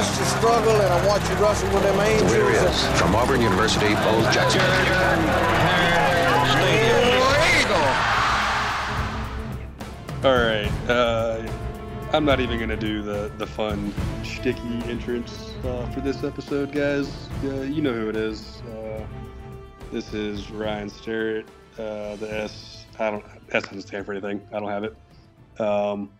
Watched you struggle and I watched you wrestle with them angels. Winner is from Auburn University, Bo Jackson. All right. Uh, I'm not even gonna do the the fun sticky entrance uh, for this episode, guys. Uh, you know who it is. Uh, this is Ryan Sterrett. Uh, the S I don't S doesn't stand for anything. I don't have it. Um,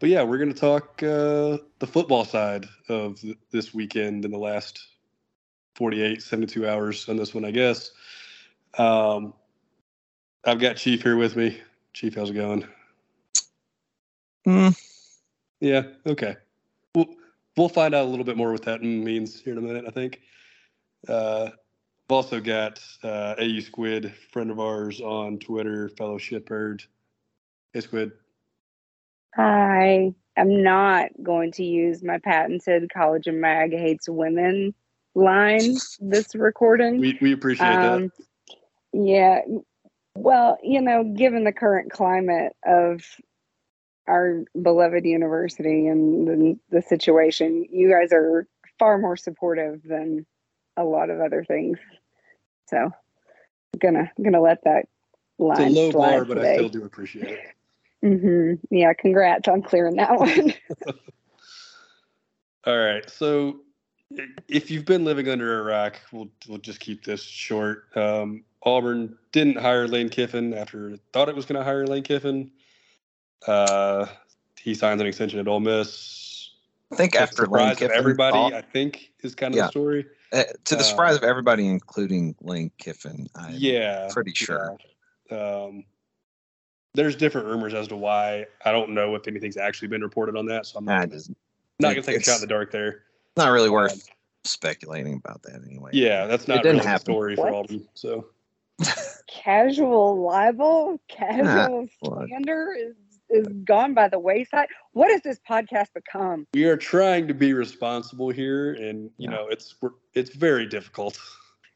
but yeah, we're gonna talk uh, the football side of th- this weekend in the last 48, 72 hours on this one, I guess. Um, I've got Chief here with me. Chief, how's it going? Mm, Yeah. Okay. We'll we'll find out a little bit more what that means here in a minute. I think. Uh, I've also got uh, AU Squid, friend of ours on Twitter, fellow shitbird. Hey Squid. I am not going to use my patented college and mag hates women line this recording. We we appreciate Um, yeah. Well, you know, given the current climate of our beloved university and the, the situation, you guys are far more supportive than a lot of other things. So, I'm gonna I'm gonna let that that. line It's a low bar, but. I still do appreciate it. Hmm Yeah, congrats on clearing that one. All right. So if you've been living under a rock, we'll we'll just keep this short. Um, Auburn didn't hire Lane Kiffin after it thought it was going to hire Lane Kiffin. Uh, he signs an extension at Ole Miss. I think To the after Lane surprise of Kiffin, everybody, thought- I think is kind of Yeah. the story. uh, to the uh, surprise of everybody, including Lane Kiffin, I'm yeah, pretty sure. yeah. Um, there's different rumors as to why. I don't know if anything's actually been reported on that, so I'm not, just, not going to take a shot in the dark there. not really Um, worth speculating about that anyway. Yeah, that's not it didn't really the happen. story for What? Auburn. So casual libel, casual what? slander is is gone by the wayside. What has this podcast become? we are trying to be responsible here, and you Yeah. know it's we're, it's very difficult.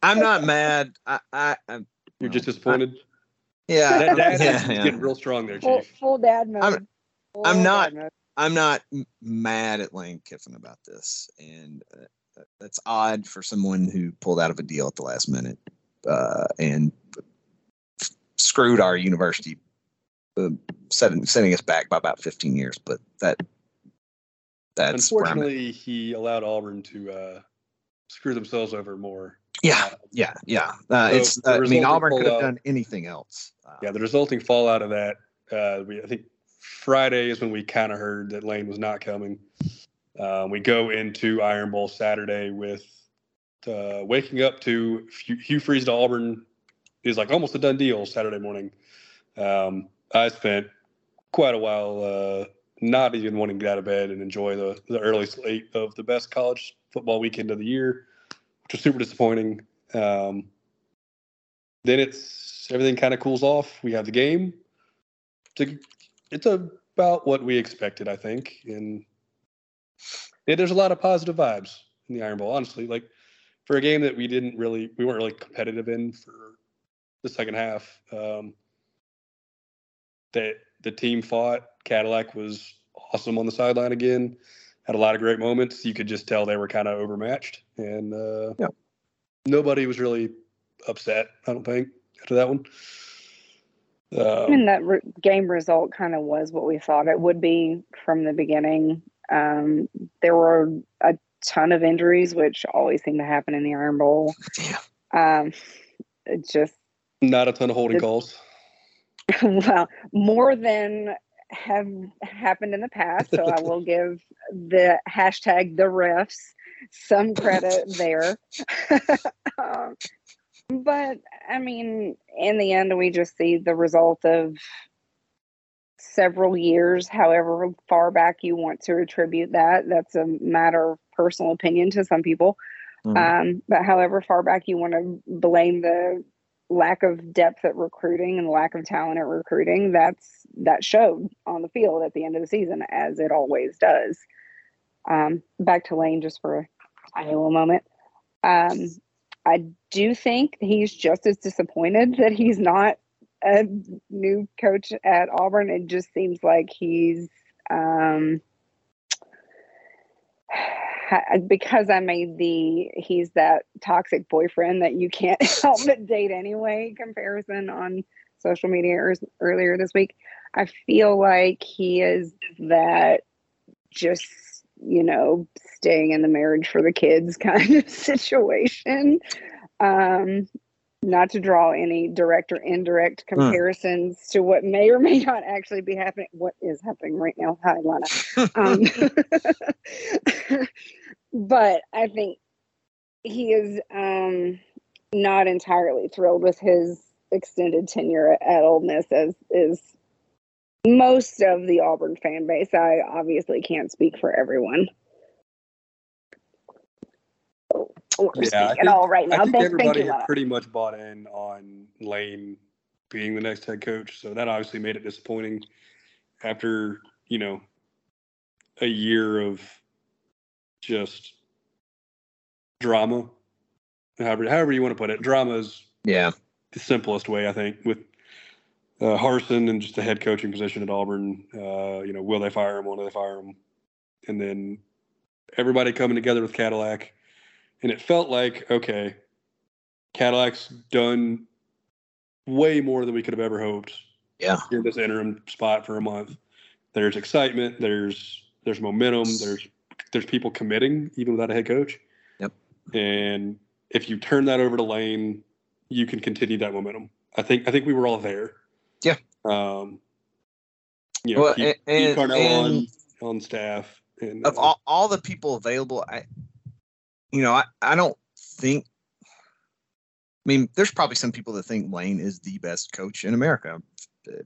I'm not mad. I, I, I'm, You're just disappointed. Yeah, that dad yeah, yeah. getting real strong there, Full, Chief. full dad mode. I'm- Full I'm not- mode. I'm not mad at Lane Kiffin about this, and uh, that's odd for someone who pulled out of a deal at the last minute uh, and screwed our university, uh, setting setting us back by about 15 years. But that that's where I'm at. Unfortunately, he allowed Auburn to uh, screw themselves over more. Yeah, yeah, yeah. Uh, So it's uh, I mean Auburn could have done anything else. Uh, Yeah, the resulting fallout of that. Uh, we I think Friday is when we kind of heard that Lane was not coming. Um, we go into Iron Bowl Saturday with uh, waking up to Hugh Hugh Freeze to Auburn is like almost a done deal Saturday morning. Um, I spent quite a while uh, not even wanting to get out of bed and enjoy the, the early slate of the best college football weekend of the year, which was super disappointing. Um, then it's everything kind of cools off. We have the game. It's, a, it's about what we expected, I think, and yeah, there's a lot of positive vibes in the Iron Bowl. Honestly, like for a game that we didn't really, we weren't really competitive in for the second half. Um, that the team fought. Cadillac was awesome on the sideline again. Had a lot of great moments. You could just tell they were kind of overmatched, and uh, Yeah. nobody was really upset. I don't think after that one. I Um, mean, that re- game result kind of was what we thought it would be from the beginning. Um, there were a ton of injuries, which always seem to happen in the Iron Bowl. Yeah. Um, just, not a ton of holding It's- calls. well, more than have happened in the past. So I will give the hashtag the refs some credit there. um, but I mean, in the end, we just see the result of several years, however far back you want to attribute that. That's a matter of personal opinion to some people. Mhm. Um, but however far back you want to blame the lack of depth at recruiting and lack of talent at recruiting, that's that showed on the field at the end of the season, as it always does. Um, back to Lane just for a tiny little moment. Um, I do think he's just as disappointed that he's not a new coach at Auburn. It just seems like he's um, because I made the he's that toxic boyfriend that you can't help but date anyway comparison on social media ear- earlier this week. I feel like he is that just you know staying in the marriage for the kids kind of situation. Um, not to draw any direct or indirect comparisons to what may or may not actually be happening. What is happening right now? Hi, Lana. Um, but I think he is um, not entirely thrilled with his extended tenure at, Ole Miss, as is most of the Auburn fan base. I obviously can't speak for everyone. We're Yeah, I speaking think- all right I think Thank, thank everybody had Lana. pretty much bought in on Lane being the next head coach. So that obviously made it disappointing after, you know, a year of just drama. However, however you want to put it. Drama is Yeah. the simplest way, I think, with uh, Harsin and just the head coaching position at Auburn. Uh, you know, will they fire him? Will they fire him? And then everybody coming together with Cadillac, and it felt like okay, Cadillac's done way more than we could have ever hoped. Yeah. in this interim spot for a month. There's excitement. There's there's momentum. There's there's people committing even without a head coach. Yep. And if you turn that over to Lane, you can continue that momentum. I think I think we were all there. Yeah. Um. You know, Well, keep, and- keep and- on on staff. And of uh, all, all the people available, I, you know, I, I don't think. I mean, there's probably some people that think Lane is the best coach in America.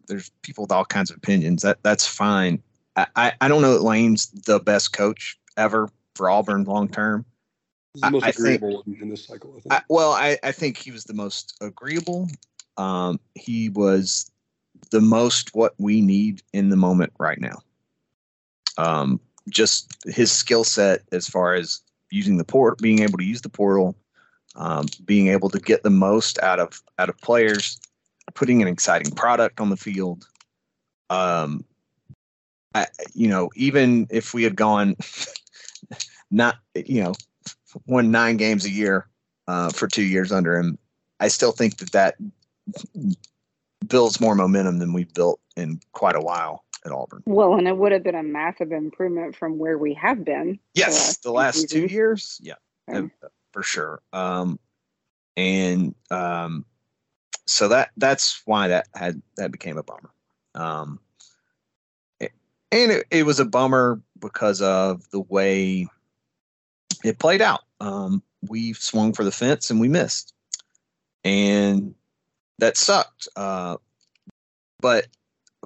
There's people with all kinds of opinions. That that's fine. I, I, I don't know that Lane's the best coach ever for Auburn long term. the most I- I think- agreeable in, this cycle. I think. I, well, I, I think he was the most agreeable. Um, he was the most what we need in the moment right now. Um, just his skill set as far as using the port, being able to use the portal, um, being able to get the most out of out of players, putting an exciting product on the field. Um, I, you know, even if we had gone not, you know, won nine games a year uh, for two years under him, I still think that that builds more momentum than we've built in quite a while at Auburn. Well, and it would have been a massive improvement from where we have been. Yes, the last two seasons. years, yeah, uh, for sure. Um, and um, so that that's why that had that became a bummer. Um, it- and it, it was a bummer because of the way it played out. Um, we swung for the fence and we missed, and that sucked. Uh, but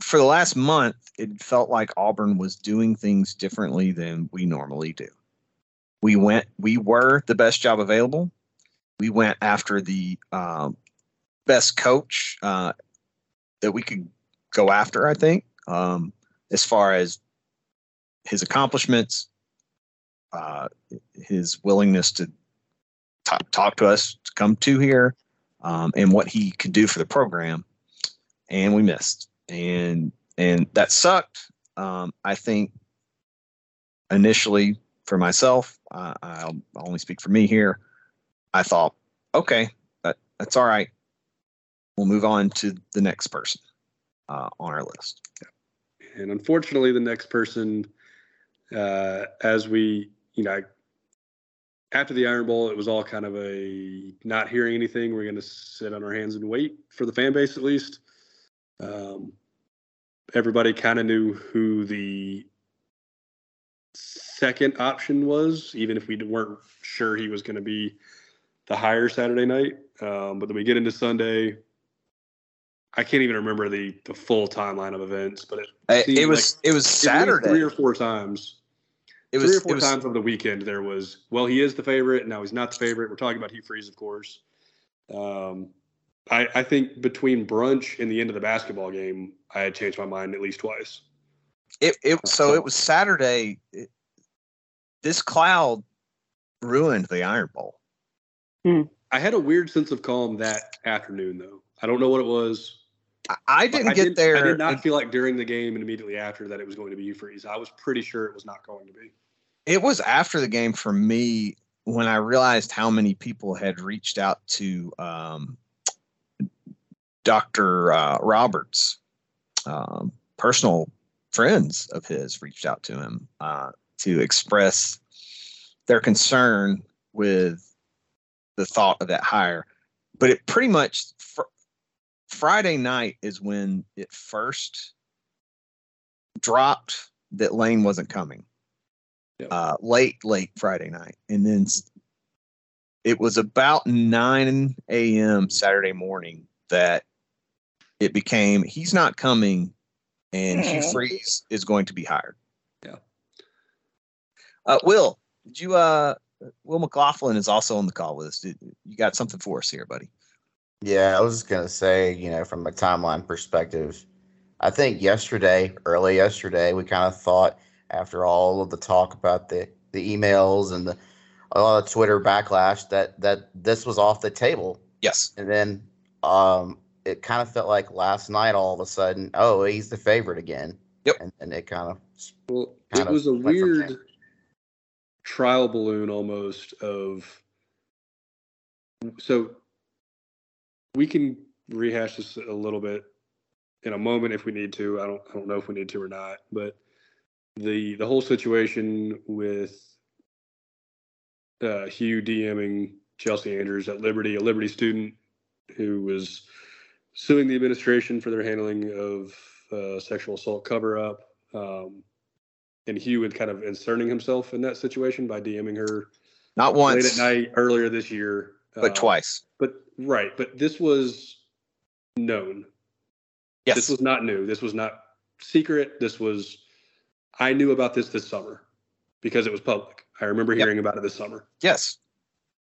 for the last month, it felt like Auburn was doing things differently than we normally do. We went, we were the best job available. We went after the um, best coach uh, that we could go after, I think, um, as far as his accomplishments, uh, his willingness to talk, talk to us, to come to here, um, and what he could do for the program. And we missed. And and that sucked. Um, I think initially for myself, uh, I'll only speak for me here. I thought, okay, that, that's all right. We'll move on to the next person uh, on our list. And unfortunately, the next person, uh, as we, you know, after the Iron Bowl, it was all kind of a not hearing anything. We're going to sit on our hands and wait for the fan base, at least. Um, everybody kind of knew who the second option was, even if we weren't sure he was going to be the higher Saturday night. Um, but then we get into Sunday. I can't even remember the the full timeline of events, but it It, it was it was at least three or four times it was three or four was, times over the weekend there was well he is the favorite and now he's not the favorite we're talking about hugh freeze of course um, I, I think between brunch and the end of the basketball game i had changed my mind at least twice it, it so it was Saturday. It, this cloud ruined the Iron Bowl. i had a weird sense of calm that afternoon though i don't know what it was I, I didn't get did- there. i did not it, feel like during the game and immediately after that it was going to be hugh freeze i was pretty sure it was not going to be it was after the game for me when I realized how many people had reached out to um, Dr. Uh, Roberts. Um, personal friends of his reached out to him uh, to express their concern with the thought of that hire. But it pretty much fr- Friday night is when it first dropped that Lane wasn't coming. Yep. Uh, late, late Friday night, and then it was about 9 a.m. Saturday morning that it became he's not coming, and Hugh Mhm. Freeze is going to be hired. Yeah. Uh, Will, did you? Uh, Will McLaughlin is also on the call with us. Did, you got something for us here, buddy? Yeah, I was just gonna say, you know, from a timeline perspective, I think yesterday, early yesterday, we kind of thought after all of the talk about the the emails and the a lot of Twitter backlash that that this was off the table, Yes. and then um, it kind of felt like last night all of a sudden, oh, he's the favorite again. Yep. And, and it kind of Well, kind it of was a weird trial balloon almost of. So we can rehash this a little bit in a moment if we need to. I don't. I don't know if we need to or not. But the the whole situation with uh, Hugh DMing Chelsea Andrews at Liberty, a Liberty student who was suing the administration for their handling of uh, sexual assault cover up. Um, and Hugh had kind of inserting himself in that situation by DMing her Not once late at night earlier this year. but Uh, twice. But right, but this was known. Yes. This was not new. This was not secret. This was I knew about this this summer because it was public. I remember Yep. hearing about it this summer. yes.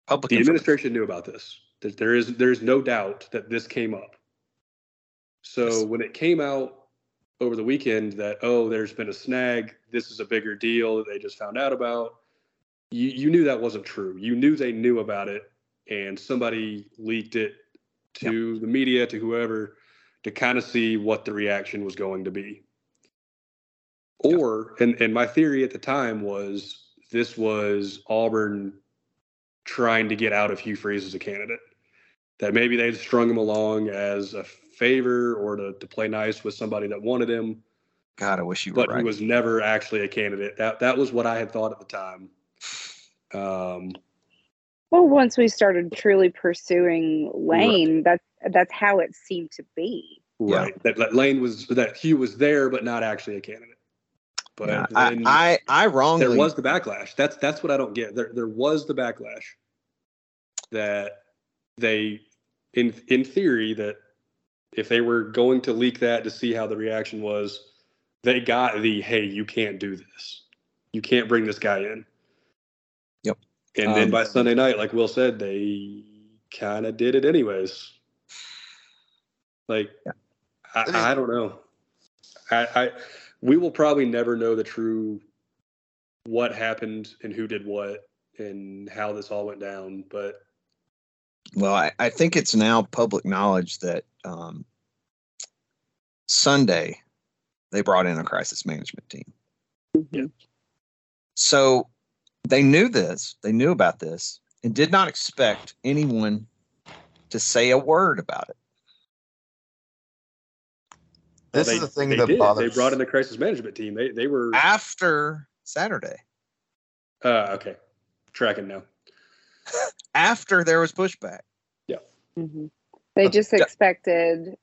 Public The administration knew about this. There is there is no doubt that this came up. So when it came out over the weekend that oh there's been a snag, this is a bigger deal that they just found out about, you you knew that wasn't true. You knew they knew about it, and somebody leaked it to the media to whoever to kind of see what the reaction was going to be. Or and and my theory at the time was this was Auburn trying to get out of Hugh Freeze as a candidate. That maybe they'd strung him along as a favor or to, to play nice with somebody that wanted him, God, I wish you were but right. who was never actually a candidate. That that was what I had thought at the time. Um, Well, once we started truly pursuing Lane, that's that's how it seemed to be. Yeah. right. That, that Lane was that Hugh was there, but not actually a candidate. But Yeah, I, I, I wrongly. there was the backlash. That's that's what I don't get. There there was the backlash that they in in theory that if they were going to leak that to see how the reaction was, they got the hey, you can't do this. You can't bring this guy in. Yep. And then Um, by Sunday night, like Will said, they kind of did it anyways. Like It is- I, I don't know. I, I we will probably never know the true what happened and who did what and how this all went down. But Well, I, I think it's now public knowledge that um, Sunday they brought in a crisis management team. Yeah. So they knew this, they knew about this, and did not expect anyone to say a word about it. This well, is the thing they that did. bothers. They brought in the crisis management team. They they were After Saturday, uh, okay. Tracking now. after there was pushback. hmm They Uh, just yeah. expected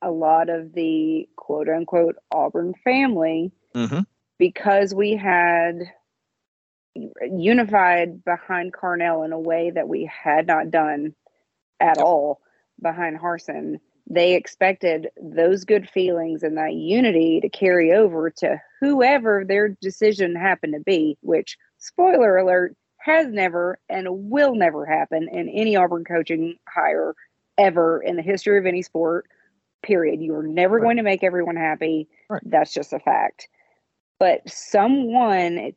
a lot of the quote unquote Auburn family Mm-hmm. because we had unified behind Carnell in a way that we had not done at Yep. all behind Harsin. they expected those good feelings and that unity to carry over to whoever their decision happened to be, which, spoiler alert, has never and will never happen in any Auburn coaching hire ever in the history of any sport. Period. You are never Right. going to make everyone happy. Right. That's just a fact. But someone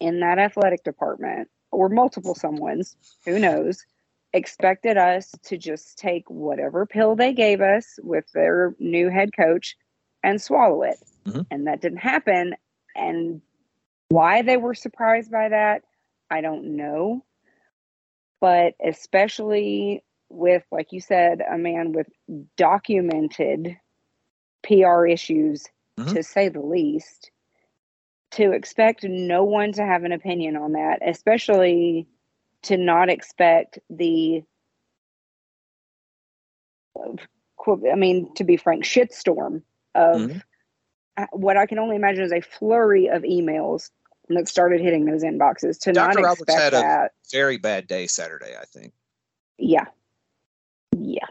in that athletic department, or multiple someones, who knows, expected us to just take whatever pill they gave us with their new head coach and swallow it. Mhm. And that didn't happen. And why they were surprised by that, I don't know. But especially with, like you said, a man with documented PR issues, Mhm. to say the least, to expect no one to have an opinion on that, especially to not expect the I mean, to be frank, shitstorm of Mhm. uh, what I can only imagine is a flurry of emails that started hitting those inboxes. To Dr. not Roberts expect had a- that, Very bad day Saturday, I think. yeah, yeah,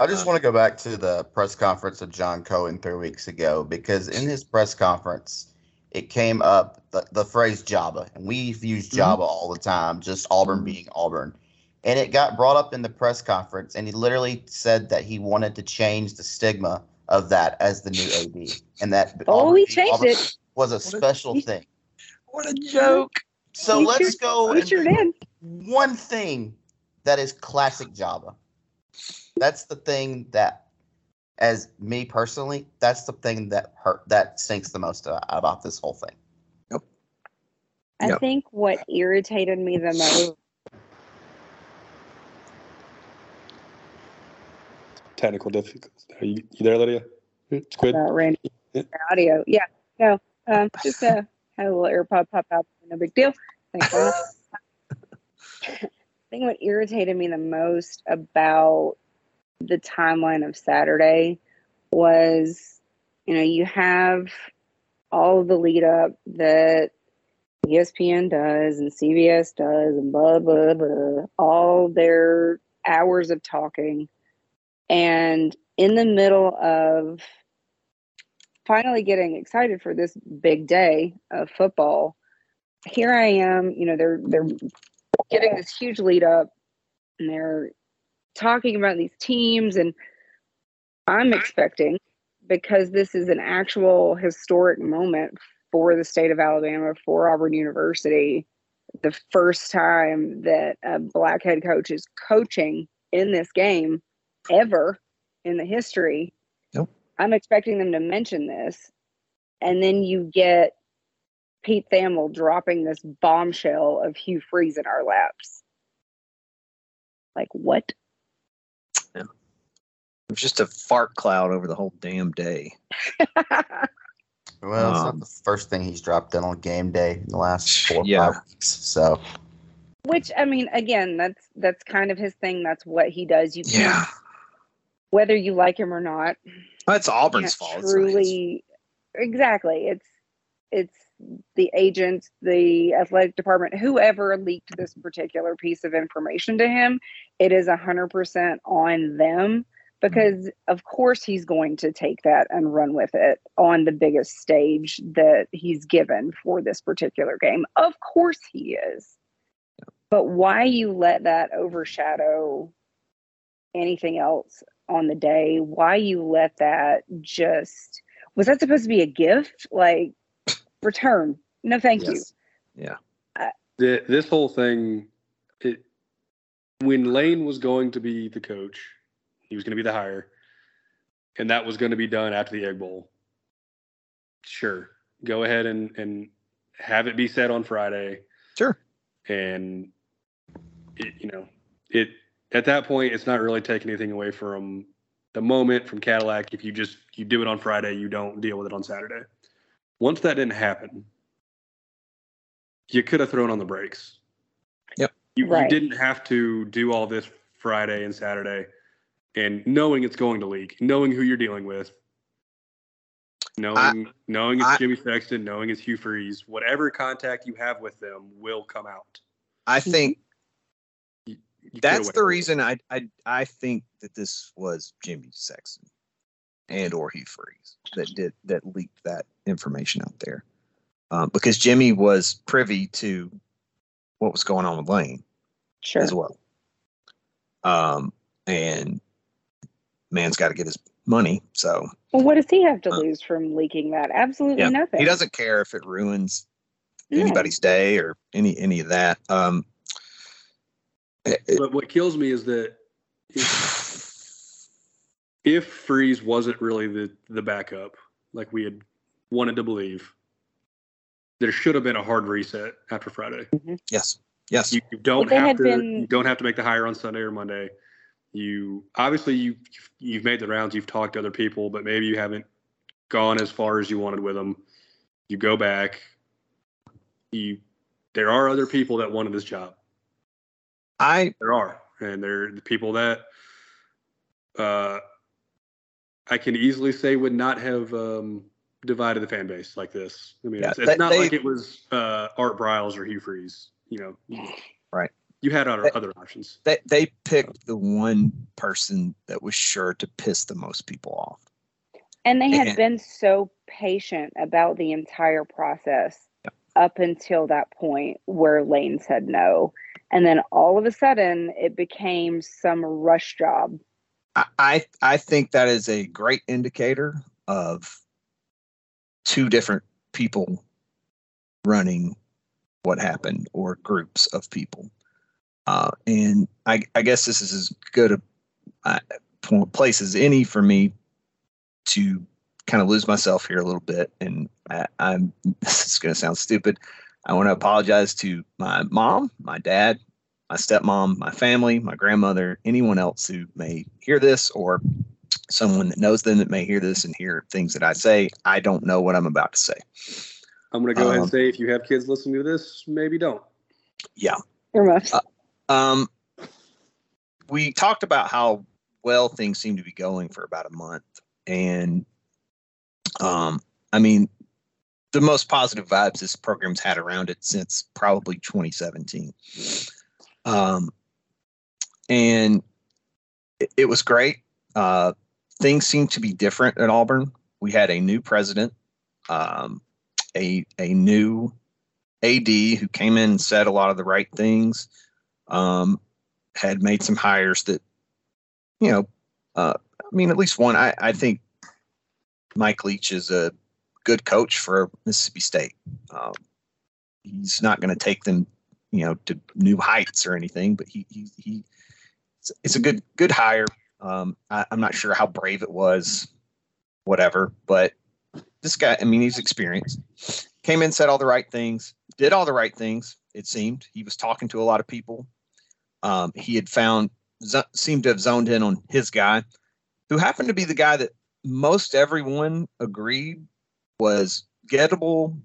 I just Um, want to go back to the press conference of John Cohen three weeks ago because in his press conference, it came up the, the phrase Java, and we've used. Java all the time, just Auburn Mhm. being Auburn. And it got brought up in the press conference, and he literally said that he wanted to change the stigma of that as the new AD, and that Oh, Auburn he changed Auburn it. was a a- special he- thing. What a joke. So He let's sure- go We and sure did. one thing that is classic Java. That's the thing that, as me personally, that's the thing that hurt that stinks the most about this whole thing. I Yep. think what irritated me the most. Technical difficulties. Are you, you there, Lydia? It's good. about Randy Yeah. audio. Yeah, no, um, just uh, had a little AirPod pop out. No big deal. Thanks. Lana. I think what irritated me the most about the timeline of Saturday was, you know, you have all of the lead up that ESPN does and CBS does and blah blah blah, all their hours of talking, and in the middle of finally getting excited for this big day of football. Here I am, you know, they're they're getting this huge lead up and they're talking about these teams and I'm expecting because this is an actual historic moment for the state of Alabama for Auburn University the first time that a black head coach is coaching in this game ever in the history. I'm expecting them to mention this. And then you get Pete Thamel dropping this bombshell of Hugh Freeze in our laps. Like, what? It was just a fart cloud over the whole damn day. Well, it's Um, not the first thing he's dropped in on game day in the last four or Yeah. five weeks. So Which, I mean, again, that's that's kind of his thing. That's what he does. You can't, Yeah. whether you like him or not, That's Auburn's fault. Truly exactly it's it's the agents the athletic department whoever leaked this particular piece of information to him it is a 100% on them because of course he's going to take that and run with it on the biggest stage that he's given for this particular game. Of course he is. But why you let that overshadow anything else on the day why you let that just was that supposed to be a gift like return no thank Yes. Uh, the, this whole thing, it, when Lane was going to be the coach, he was going to be the hire, and that was going to be done after the Egg Bowl. Sure, go ahead and and have it be said on Friday, Sure. and it, you know it at that point it's not really taking anything away from the moment from Cadillac. If you just you do it on Friday, you don't deal with it on Saturday. Once that didn't happen, you could have thrown on the brakes. Yep. You, Right. you didn't have to do all this Friday and Saturday, and knowing it's going to leak, knowing who you're dealing with, knowing knowing it's I- Jimmy Sexton, knowing it's Hugh Freeze, whatever contact you have with them will come out. I think get That's the reason I I I think that this was Jimmy Sexton and or Hugh Freeze that did that leaked that information out there, um, because Jimmy was privy to what was going on with Lane Sure. as well. Um, and man's got to get his money, so Well, what does he have to Uh, lose from leaking that? Absolutely yeah, nothing. he doesn't care if it ruins No. anybody's day or any any of that. Um, it- it- Eh, eh. But what kills me is that if, if Freeze wasn't really the the backup, like we had wanted to believe, there should have been a hard reset after Friday. yes, yes, You, you don't have to. been- You don't have to make the hire on Sunday or Monday. You obviously you you've made the rounds. You've talked to other people, but maybe you haven't gone as far as you wanted with them. You go back. You there are other people that wanted this job. I There are, and they're the people that uh, I can easily say would not have um, divided the fan base like this. I mean, Yeah, it's, it's they- not they- like it was uh, Art Briles or Hugh Freeze. You know, Right. You had other, They- other options. they they picked the one person that was sure to piss the most people off. And they had And- been so patient about the entire process up until that point where Lane said no. And then all of a sudden it became some rush job. I, I think that is a great indicator of two different people running what happened or groups of people. Uh, and I, I guess this is as good a uh, place as any for me to kind of lose myself here a little bit. And I, I'm this is going to sound stupid. I want to apologize to my mom, my dad, my stepmom, my family, my grandmother, anyone else who may hear this or someone that knows them that may hear this and hear things that I say. I don't know what I'm about to say. I'm going to go ahead Um, and say if you have kids listening to this, maybe don't. Yeah. Earmuffs. Uh, Um, we talked about how well things seem to be going for about a month, and um, I mean, the most positive vibes this program's had around it since probably 2017. Um, and it, it was great. Uh, things seemed to be different at Auburn. We had a new president, um, a a new AD who came in and said a lot of the right things. Um, had made some hires that, you know, uh, I mean, at least one. I, I think Mike Leach is a good coach for Mississippi State. Um, he's not going to take them, you know, to new heights or anything, but he he, he it's, it's a good good hire. Um, I, I'm not sure how brave it was, whatever, but this guy, I mean, he's experienced. Came in, said all the right things, did all the right things. It seemed he was talking to a lot of people. Um, he had found seemed to have zoned in on his guy, who happened to be the guy that most everyone agreed was gettable.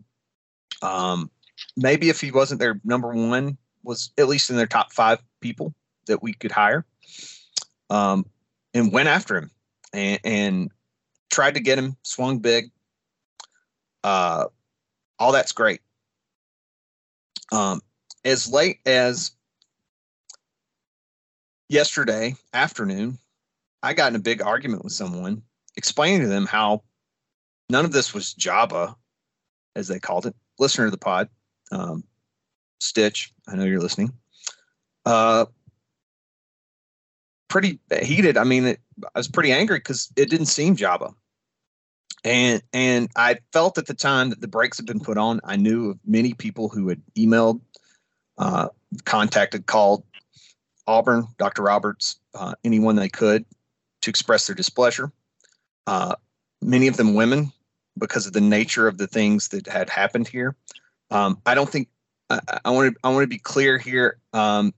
Um, maybe if he wasn't their number one, was at least in their top five people that we could hire. Um, and went after him and, and tried to get him, swung big. Uh, all that's great. Um, as late as yesterday afternoon, I got in a big argument with someone explaining to them how none of this was Java, as they called it. Listener to the pod, um, Stitch, I know you're listening. Uh, pretty heated. I mean, it, I was pretty angry because it didn't seem Java. And and I felt at the time that the brakes had been put on. I knew of many people who had emailed, uh, contacted, called Auburn, Dr. Roberts, uh, anyone they could to express their displeasure. Uh, many of them women because of the nature of the things that had happened here. Um, I don't think I, want to I want to be clear here. Um,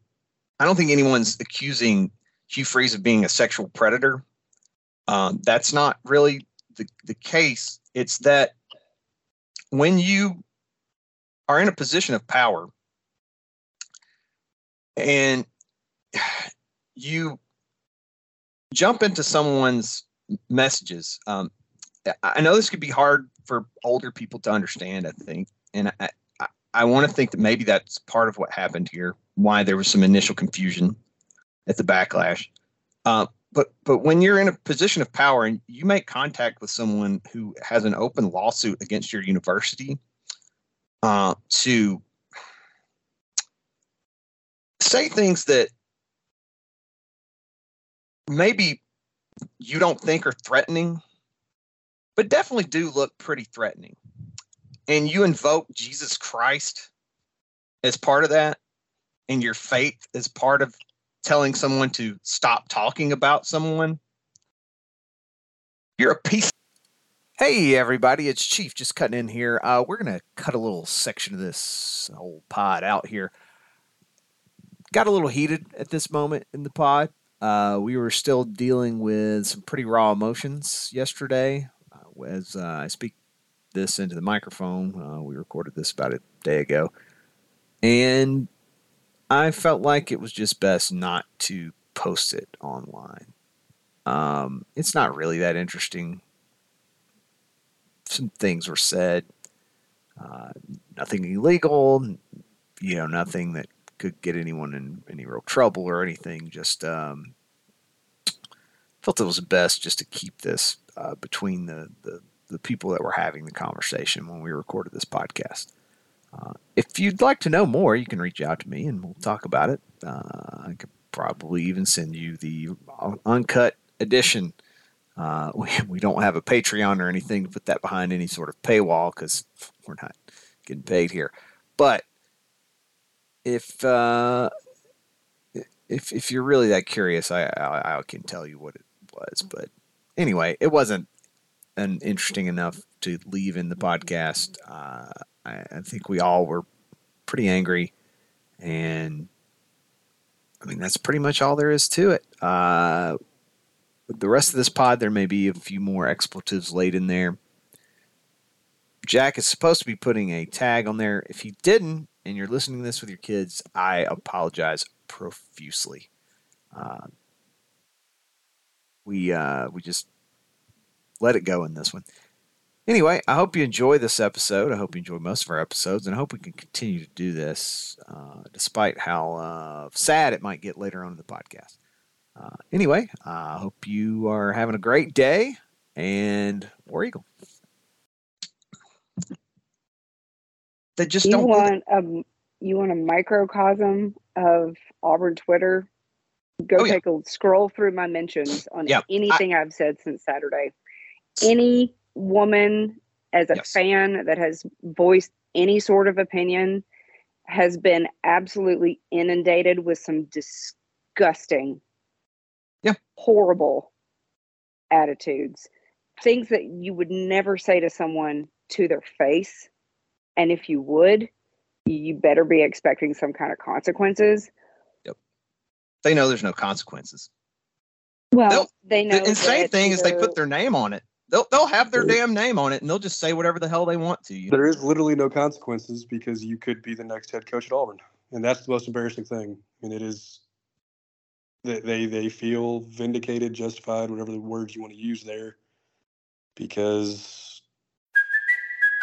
I don't think anyone's accusing Hugh Freeze of being a sexual predator. Um, that's not really the, the case. It's that when you are in a position of power and you jump into someone's messages. Um, I- know this could be hard for older people to understand, I think. And I, I, I want to think that maybe that's part of what happened here, why there was some initial confusion. at the backlash. Uh, but but when you're in a position of power and you make contact with someone who has an open lawsuit against your university, uh, to say things that maybe you don't think are threatening, but definitely do look pretty threatening, and you invoke Jesus Christ as part of that, and your faith as part of telling someone to stop talking about someone, you're a piece. Hey, everybody, it's Chief just cutting in here. Uh, we're going to cut a little section of this whole pod out here. Got a little heated at this moment in the pod. Uh, we were still dealing with some pretty raw emotions yesterday. As uh, I speak this into the microphone, uh, we recorded this about a day ago. And I felt like it was just best not to post it online. Um, it's not really that interesting. Some things were said, uh, nothing illegal, you know, nothing that could get anyone in any real trouble or anything. Just um, felt it was best just to keep this uh, between the, the the people that were having the conversation when we recorded this podcast. Uh, if you'd like to know more, you can reach out to me and we'll talk about it. Uh, I could probably even send you the uncut edition. Uh, we, we don't have a Patreon or anything to put that behind any sort of paywall because we're not getting paid here. But if uh, if if you're really that curious, I, I, I can tell you what it was. But anyway, it wasn't an interesting enough to leave in the podcast. Uh, I, I think we all were pretty angry, and I mean that's pretty much all there is to it. Uh, the rest of this pod, there may be a few more expletives laid in there. Jack is supposed to be putting a tag on there. If he didn't, and you're listening to this with your kids, I apologize profusely. Uh, we uh, we just let it go in this one. Anyway, I hope you enjoy this episode. I hope you enjoy most of our episodes, and I hope we can continue to do this uh, despite how uh, sad it might get later on in the podcast. Uh, anyway, I hope you are having a great day, and War Eagle. They just you don't. want a you want a microcosm of Auburn Twitter? Go Oh, yeah. take a scroll through my mentions on Yeah, anything I've said since Saturday. Any woman as a Yes. fan that has voiced any sort of opinion has been absolutely inundated with some disgusting, Yeah. horrible attitudes. Things that you would never say to someone to their face. And if you would, you better be expecting some kind of consequences. They know there's no consequences. Well, They'll- they know. The insane that thing is they put their name on it. They'll they'll have their damn name on it, and they'll just say whatever the hell they want to you. There is literally no consequences because you could be the next head coach at Auburn, and that's the most embarrassing thing. And it is that they they feel vindicated, justified, whatever the words you want to use there, because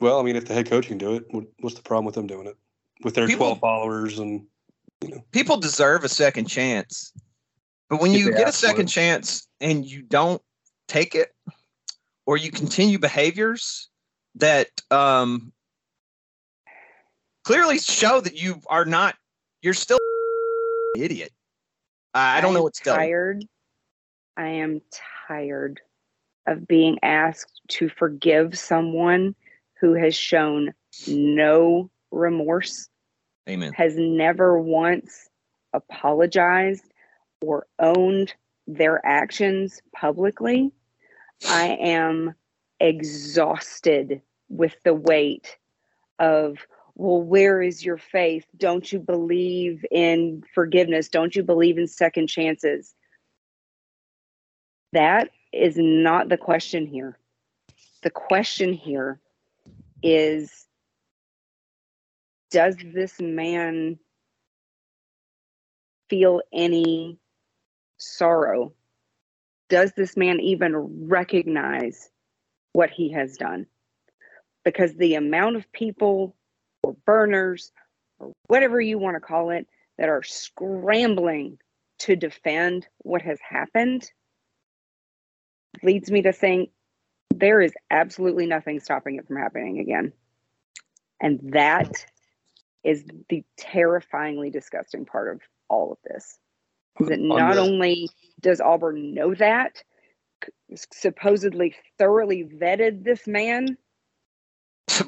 well, I mean, if the head coach can do it, what's the problem with them doing it with their People- twelve followers and you know? People deserve a second chance, but when you get a second it. chance and you don't take it, or you continue behaviors that um, clearly show that you are not, you're still an idiot. I, I don't know what's done. tired. I am tired of being asked to forgive someone who has shown no remorse, Amen. has never once apologized or owned their actions publicly. I am exhausted with the weight of, well, where is your faith? Don't you believe in forgiveness? Don't you believe in second chances? That is not the question here. The question here is Does this man feel any sorrow? Does this man even recognize what he has done? Because the amount of people or burners or whatever you want to call it that are scrambling to defend what has happened leads me to think there is absolutely nothing stopping it from happening again. And that is the terrifyingly disgusting part of all of this. Is that not only does Auburn know that, supposedly thoroughly vetted this man.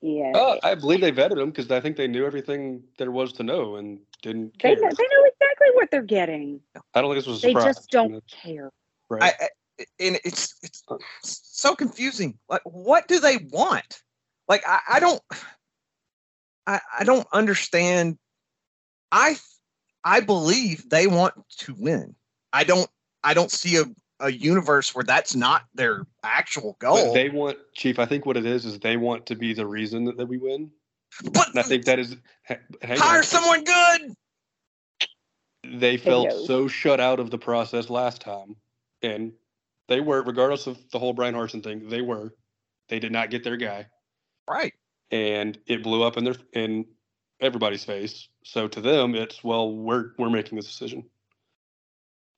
yeah. Oh, I believe they vetted him because I think they knew everything there was to know and didn't They care. know, they know what they're getting. I don't think this was a They surprise. just don't care. Right. I, I and it's it's so confusing. Like, what do they want? Like, I, I don't, I, I don't understand. I, I believe they want to win. I don't, I don't see a, a universe where that's not their actual But goal. they want Chief. I think what it is is they want to be the reason that, that we win. But and I think that is hang hire on. someone good. They felt so shut out of the process last time, and they were, regardless of the whole Bryan Harsin thing, they were. They did not get their guy, Right. and it blew up in their in everybody's face. So to them, it's well, we're we're making this decision,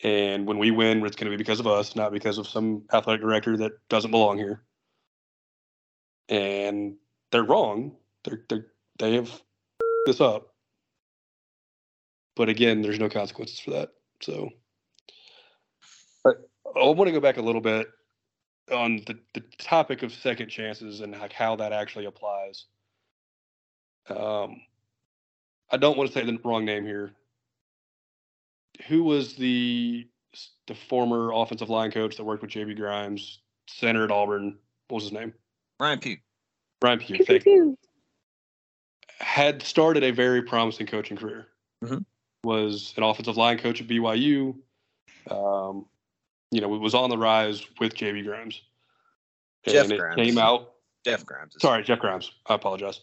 and when we win, it's going to be because of us, not because of some athletic director that doesn't belong here. And they're wrong. They're they they have this up. But again, there's no consequences for that. So but I want to go back a little bit on the, the topic of second chances and like how that actually applies. Um, I don't want to say the wrong name here. Who was the the former offensive line coach that worked with JB Grimes, center at Auburn? What was his name? Ryan Pugh. Brian Pugh. Pew, pew, Thank you had started a very promising coaching career. Mhm. Was an offensive line coach at BYU. Um, you know, it was on the rise with JB Grimes. Jeff and it Grimes. came out. Jeff Grimes. Sorry, Jeff Grimes. I apologize.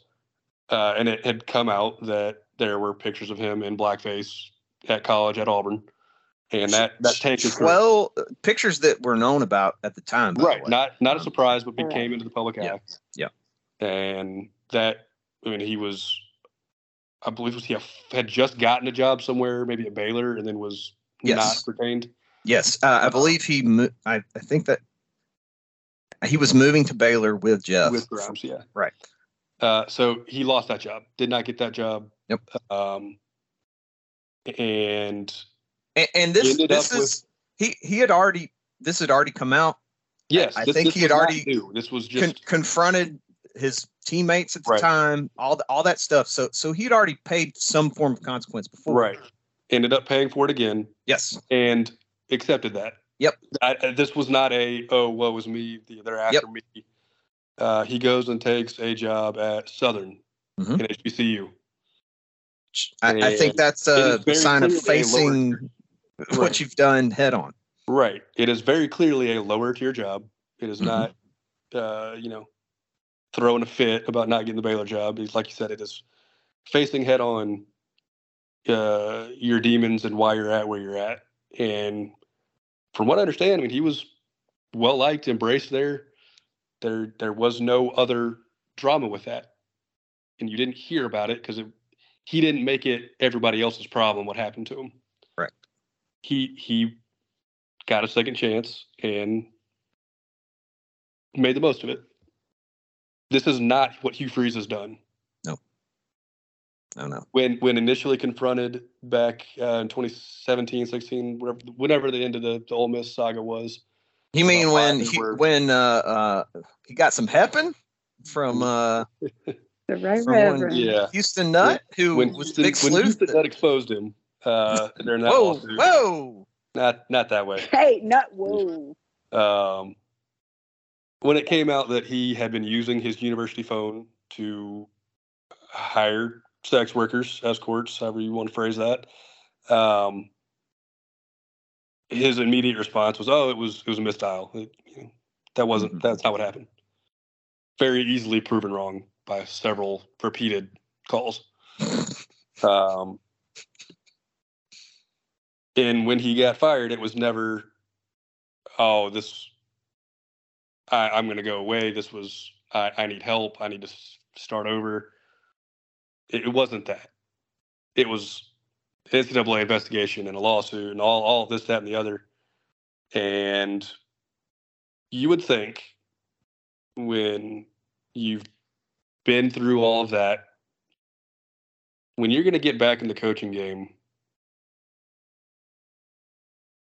Uh, and it had come out that there were pictures of him in blackface at college at Auburn, and that that tanked his career. Well, uh, pictures that were known about at the time. by the right, way. not not a surprise, but Correct. became into the public Yeah. eye. Yeah. and that I mean he was, I believe was he had just gotten a job somewhere, maybe at Baylor, and then was Yes. not retained. Yes, uh, I believe he. Mo- I, I think that he was moving to Baylor with Jeff. with Grimes, yeah. Right. Uh, so he lost that job. Did not get that job. Yep. Um, and And, and this Ended this up is he he had already this had already come out. yes, I this, think this he had already new. This was Con- just confronted his teammates at the Right. time. All the, all that stuff. So so he'd already paid some form of consequence before. right. Ended up paying for it again. Yes. and accepted that. Yep. I, I- this was not a oh woe was me. the- They're after me. Uh, he goes and takes a job at Southern Mhm. in HBCU. I, I think that's a sign of clearly a lower- facing what you've done head on. Right. It is very clearly a lower tier job. It is Mhm. not, uh, you know, throwing a fit about not getting the Baylor job. He's like you said, it is facing head on uh, your demons and why you're at where you're at. And from what I understand, I mean, he was well liked, embraced there. There, there was no other drama with that, and you didn't hear about it because he didn't make it everybody else's problem. What happened to him? Right. He he got a second chance and made the most of it. This is not what Hugh Freeze has done. No. I don't know. when when initially confronted back uh, in 2017, 16, whatever, whenever the end of the, the Ole Miss saga was. You mean Uh, when he, were- when uh, uh, he got some heppin from uh, The right from one reverend. Yeah, Houston Nutt who when was Houston, big when sleuth? Houston Nutt exposed him uh, during that Whoa, lawsuit. whoa! Not not that way. Hey, not whoa. Um, when it came out that he had been using his university phone to hire sex workers, escorts, however you want to phrase that, um, his immediate response was, "Oh, it was it was a misdial. It, you know, that wasn't Mhm. that's not what happened." Very easily proven wrong by several repeated calls. Um, and when he got fired, it was never, "Oh, this I, I'm going to go away. This was I, I need help. I need to start over. It, it wasn't that. It was NCAA investigation and a lawsuit and all all this, that, and the other. And you would think when you've been through all of that, when you're going to get back in the coaching game,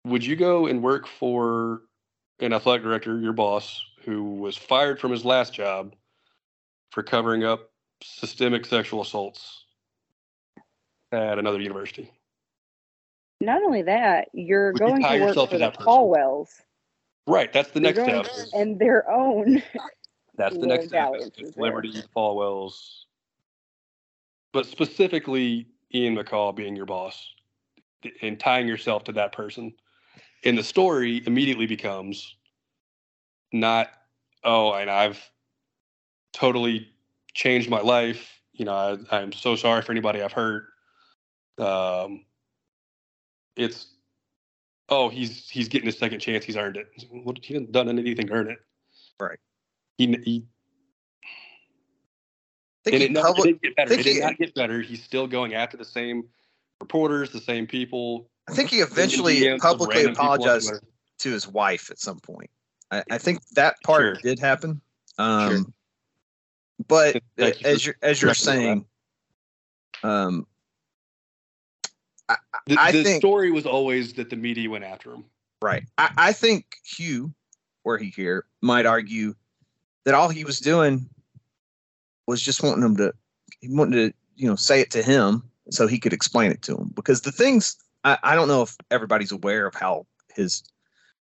would you go and work for an athletic director, your boss, who was fired from his last job for covering up systemic sexual assaults at another university? Not only that, you're Would going to work for to the? Falwells. Right. That's the You're next step. and their own. That's the next step. is- dalliances is there. Liberty, Falwell's, but specifically Ian McCaw being your boss and tying yourself to that person. And the story immediately becomes not, oh, and I've totally changed my life. You know, I, I'm so sorry for anybody I've hurt. Um, it's, oh, he's he's getting his second chance. He's earned it. What, he hasn't done anything to earn it. Right. He, he I think and he it, public- it didn't get better. It did he- not get better. He's still going after the same reporters, the same people. I think he eventually publicly random people on apologized to his wife at some point. I, I think that part Sure. did happen. Um, Sure. But Thank as for you're as you're correcting me on saying, um, The, I the think- story was always that the media went after him. right, I, I think Hugh, were he here, might argue that all he was doing was just wanting him to, he wanted to, you know, say it to him so he could explain it to him. Because the things, I, I don't know if everybody's aware of how his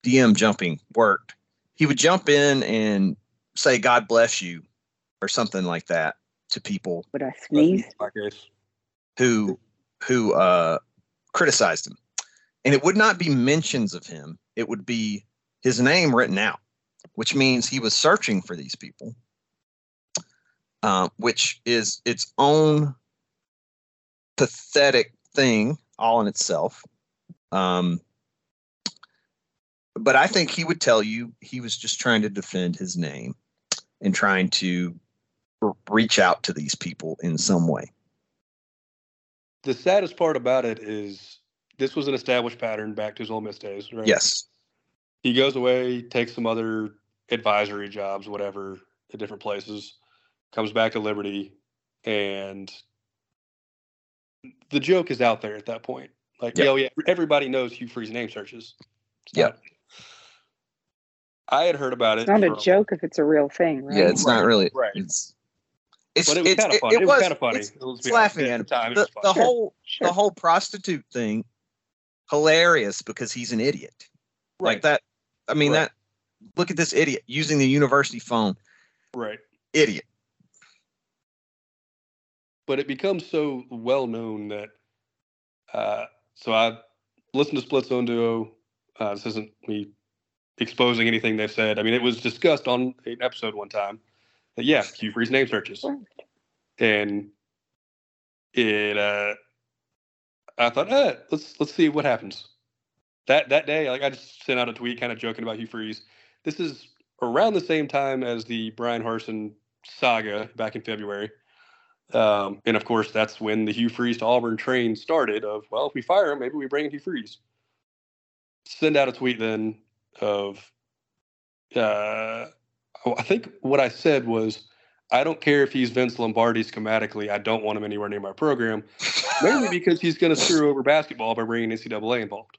DM jumping worked. He would jump in and say, God bless you, or something like that to people. Would I sneeze? Who who uh criticized him. And it would not be mentions of him. It would be his name written out which means he was searching for these people uh, which is its own pathetic thing all in itself. Um but i think he would tell you he was just trying to defend his name and trying to reach out to these people in some way The saddest part about it is this was an established pattern back to his Ole Miss days, right? yes He goes away, takes some other advisory jobs, whatever, at different places, comes back to Liberty, and the joke is out there at that point. Like, Yep. oh yeah, everybody knows Hugh Freeze name searches. Not- I had heard about it. It's not a from- joke if it's a real thing, right? Yeah, it's not really. Right. It's it's But it was it's- kind of funny. It, was, kind of funny. it's- Let's it's laughing At at the time, it The, was the funny. whole Sure. the whole prostitute thing, hilarious because he's an idiot. Like that. I mean Right. that. Look at this idiot using the university phone. Right. Idiot. but it becomes so well known that uh, so I listened to Split Zone Duo. Uh, this isn't me exposing anything they've said. I mean, it was discussed on an episode one time that yeah, Hugh Freeze name searches, and it. Uh, I thought, eh, let's let's see what happens. That that day, like I just sent out a tweet, kind of joking about Hugh Freeze. This is around the same time as the Bryan Harsin saga back in February. Um, and of course, that's when the Hugh Freeze to Auburn train started. Of well, if we fire him, maybe we bring in Hugh Freeze. Send out a tweet then of, uh, I think what I said was, I don't care if he's Vince Lombardi schematically. I don't want him anywhere near my program, mainly because he's going to screw over basketball by bringing NCAA involved.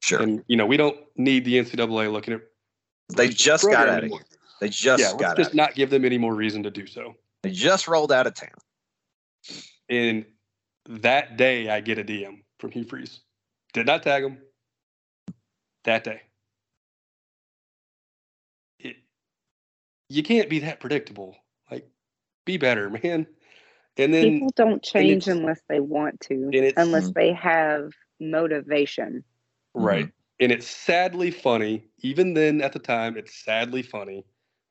Sure. And you know we don't need the NCAA looking at. They just got out of here. They just yeah, got out. just not give them any more reason to do so. They just rolled out of town. And that day, I get a DM from Hugh Freeze. Did not tag him. That day. You can't be that predictable. Like, be better, man. And then People don't change unless they want to, and it's- unless they have motivation. Right. Mm-hmm. And it's sadly funny. Even then, at the time, it's sadly funny.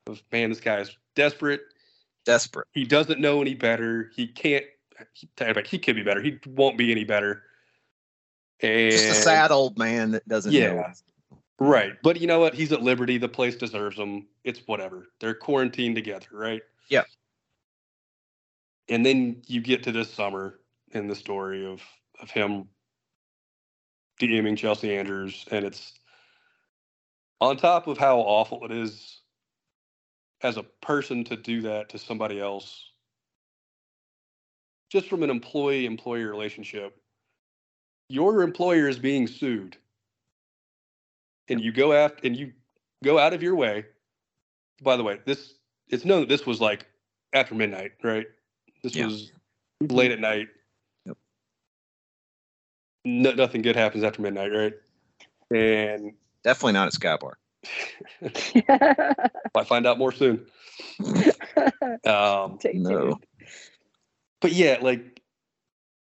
Of man, this guy's desperate. Desperate. He doesn't know any better. He can't. He, he could be better. He won't be any better. And Just a sad old man that doesn't Yeah. know. Right. But you know what? He's at liberty. The place deserves him. It's whatever. They're quarantined together, right? Yeah. And then you get to this summer in the story of of him DMing Chelsea Andrews, and it's on top of how awful it is as a person to do that to somebody else, just from an employee employee relationship, your employer is being sued. And you go after and you go out of your way. By the way, this it's known that this was like after midnight, right? This Yeah. was late at night. Yep. No, nothing good happens after midnight, right? And Definitely not at Sky Bar. I find out more soon. Um, Take No. but yeah, like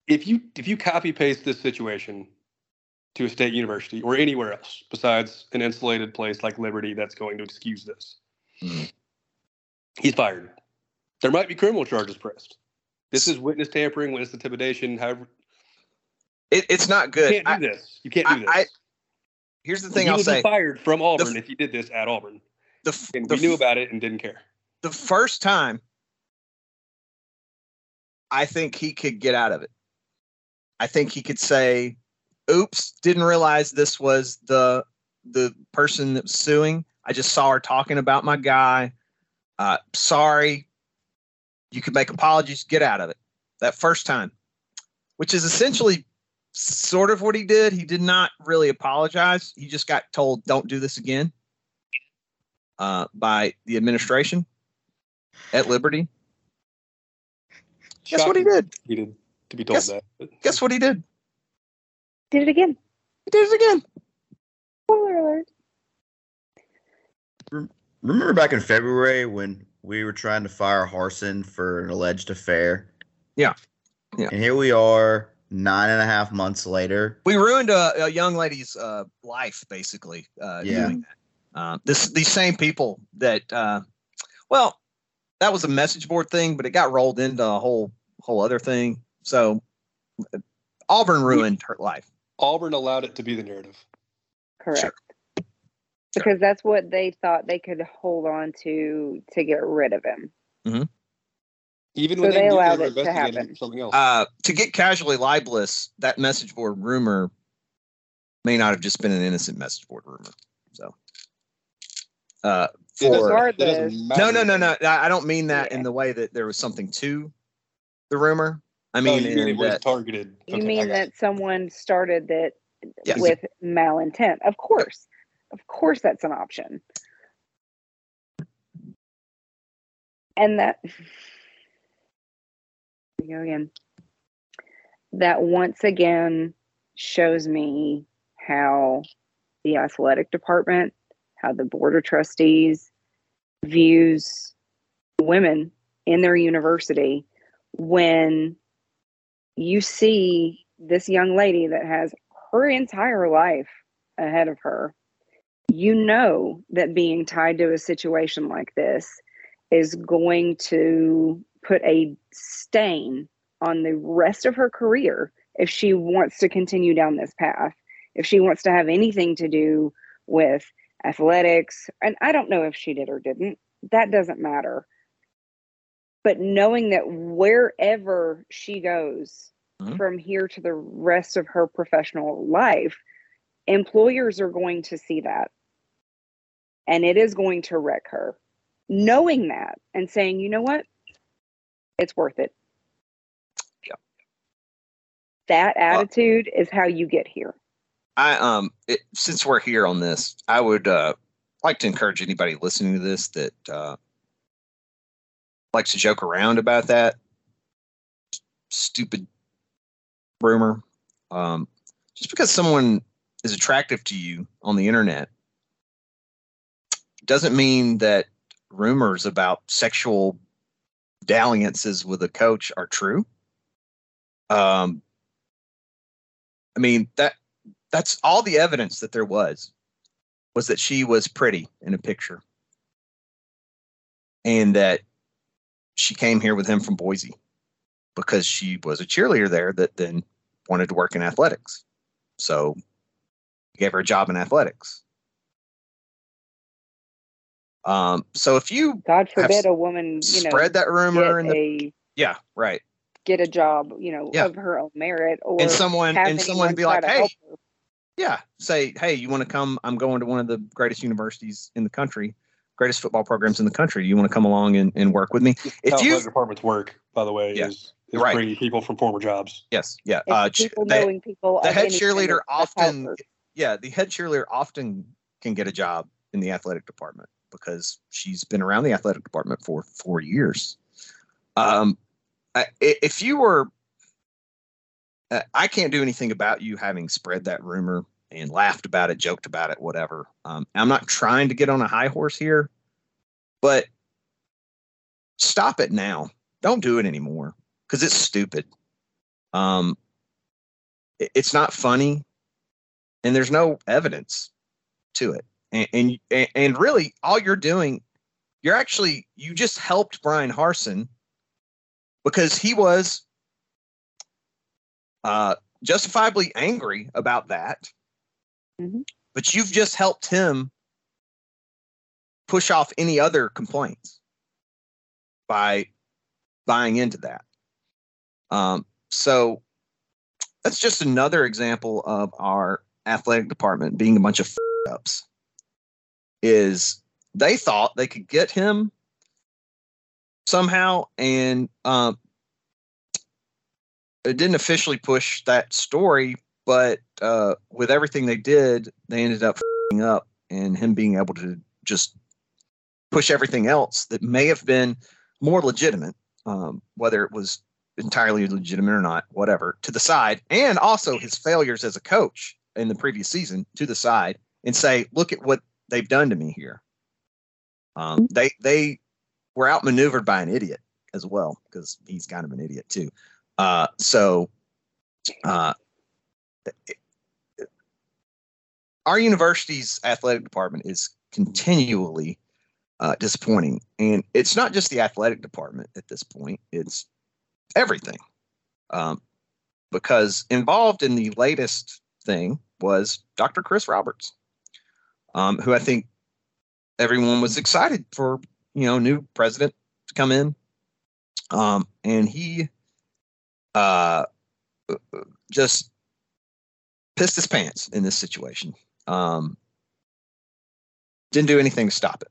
if you if you copy paste this situation to a state university or anywhere else besides an insulated place like Liberty that's going to excuse this, Mhm. he's fired. There might be criminal charges pressed. This is witness tampering, witness intimidation. However, It, it's not good. you can't do I- this. You can't do this. I- here's the thing you I'll would say. be fired from Auburn if you did this at Auburn, The, and the we knew about it and didn't care. the first time I think he could get out of it. I think he could say, "Oops, didn't realize this was the the person that was suing. I just saw her talking about my guy. Uh, sorry. You can make apologies. Get out of it." That first time, which is essentially sort of what he did. He did not really apologize. He just got told, "Don't do this again." Uh, by the administration at Liberty. Guess what he did? He did to be told Guess- that. Guess what he did? Did it again. He did it again. Spoiler alert. Remember back in February when we were trying to fire Harsin for an alleged affair? Yeah. Yeah. And here we are, nine and a half months later. We ruined a, a young lady's uh, life, basically. Uh, Yeah. Doing that. Uh, this these same people that, uh, well, that was a message board thing, but it got rolled into a whole whole other thing. So uh, Auburn ruined her life. Auburn allowed it to be the narrative. Correct. Because that's what they thought they could hold on to to get rid of him. Even So when they they, allowed it to happen. something else. Uh, to get casually libelous, that message board rumor may not have just been an innocent message board rumor. So, uh, for no, no, no, no. I I don't mean that in the way that there was something to the rumor. I Oh, mean, you mean it was that- targeted. You Okay, I mean got that someone started that Yes. with malintent? Of course. Of course that's an option. And that we go again. That once again shows me how the athletic department, how the board of trustees views women in their university when you see this young lady that has her entire life ahead of her, you know that being tied to a situation like this is going to put a stain on the rest of her career if she wants to continue down this path. If she wants to have anything to do with athletics, and I don't know if she did or didn't, that doesn't matter. But knowing that wherever she goes, Mhm. from here to the rest of her professional life, employers are going to see that. And it is going to wreck her. Knowing that and saying, you know what? it's worth it. Yeah. That attitude is how you get here. I um it, since we're here on this, I would uh like to encourage anybody listening to this that uh likes to joke around about that stupid rumor. Um just because someone is attractive to you on the internet doesn't mean that rumors about sexual dalliances with a coach are true. Um I mean that that's all the evidence that there was was that she was pretty in a picture and that she came here with him from Boise because she was a cheerleader there that then wanted to work in athletics. So he gave her a job in athletics. Um, so if you God forbid a woman, you know, spread that rumor in the a yeah, right. get a job, you know, Yeah. of her own merit, or And someone- and someone be like, "Hey. Yeah, say, hey, you want to come? I'm going to one of the greatest universities in the country, greatest football programs in the country. You want to come along and, and work with me? If How you, athletic departments work, by the way, Yeah. is, is Right. bringing people from former jobs. yes, yeah, uh, people they- knowing people. the head cheerleader of- of often, caliber. yeah, the head cheerleader often can get a job in the athletic department because she's been around the athletic department for four years. Um, I- i- if you were, uh, I can't do anything about you having spread that rumor and laughed about it, joked about it, whatever. Um, I'm not trying to get on a high horse here, but stop it now. Don't do it anymore because it's stupid. Um, it- it's not funny, and there's no evidence to it. And, and and really, all you're doing, you're actually you just helped Bryan Harsin because he was uh, justifiably angry about that. Mhm. But you've just helped him push off any other complaints by buying into that. Um, so that's just another example of our athletic department being a bunch of ups. Is they thought they could get him somehow, and um, it didn't officially push that story, but uh, with everything they did, they ended up up, and him being able to just push everything else that may have been more legitimate, um, whether it was entirely legitimate or not, whatever, to the side, and also his failures as a coach in the previous season to the side, and say, look at what they've done to me here. Um, they they were outmaneuvered by an idiot as well because he's kind of an idiot too. Uh, so, uh, our university's athletic department is continually uh, disappointing, and it's not just the athletic department at this point; it's everything. Um, because involved in the latest thing was Dr. Chris Roberts, um, who I think everyone was excited for, you know, new president to come in, um, and he uh, just pissed his pants in this situation. Um, didn't do anything to stop it.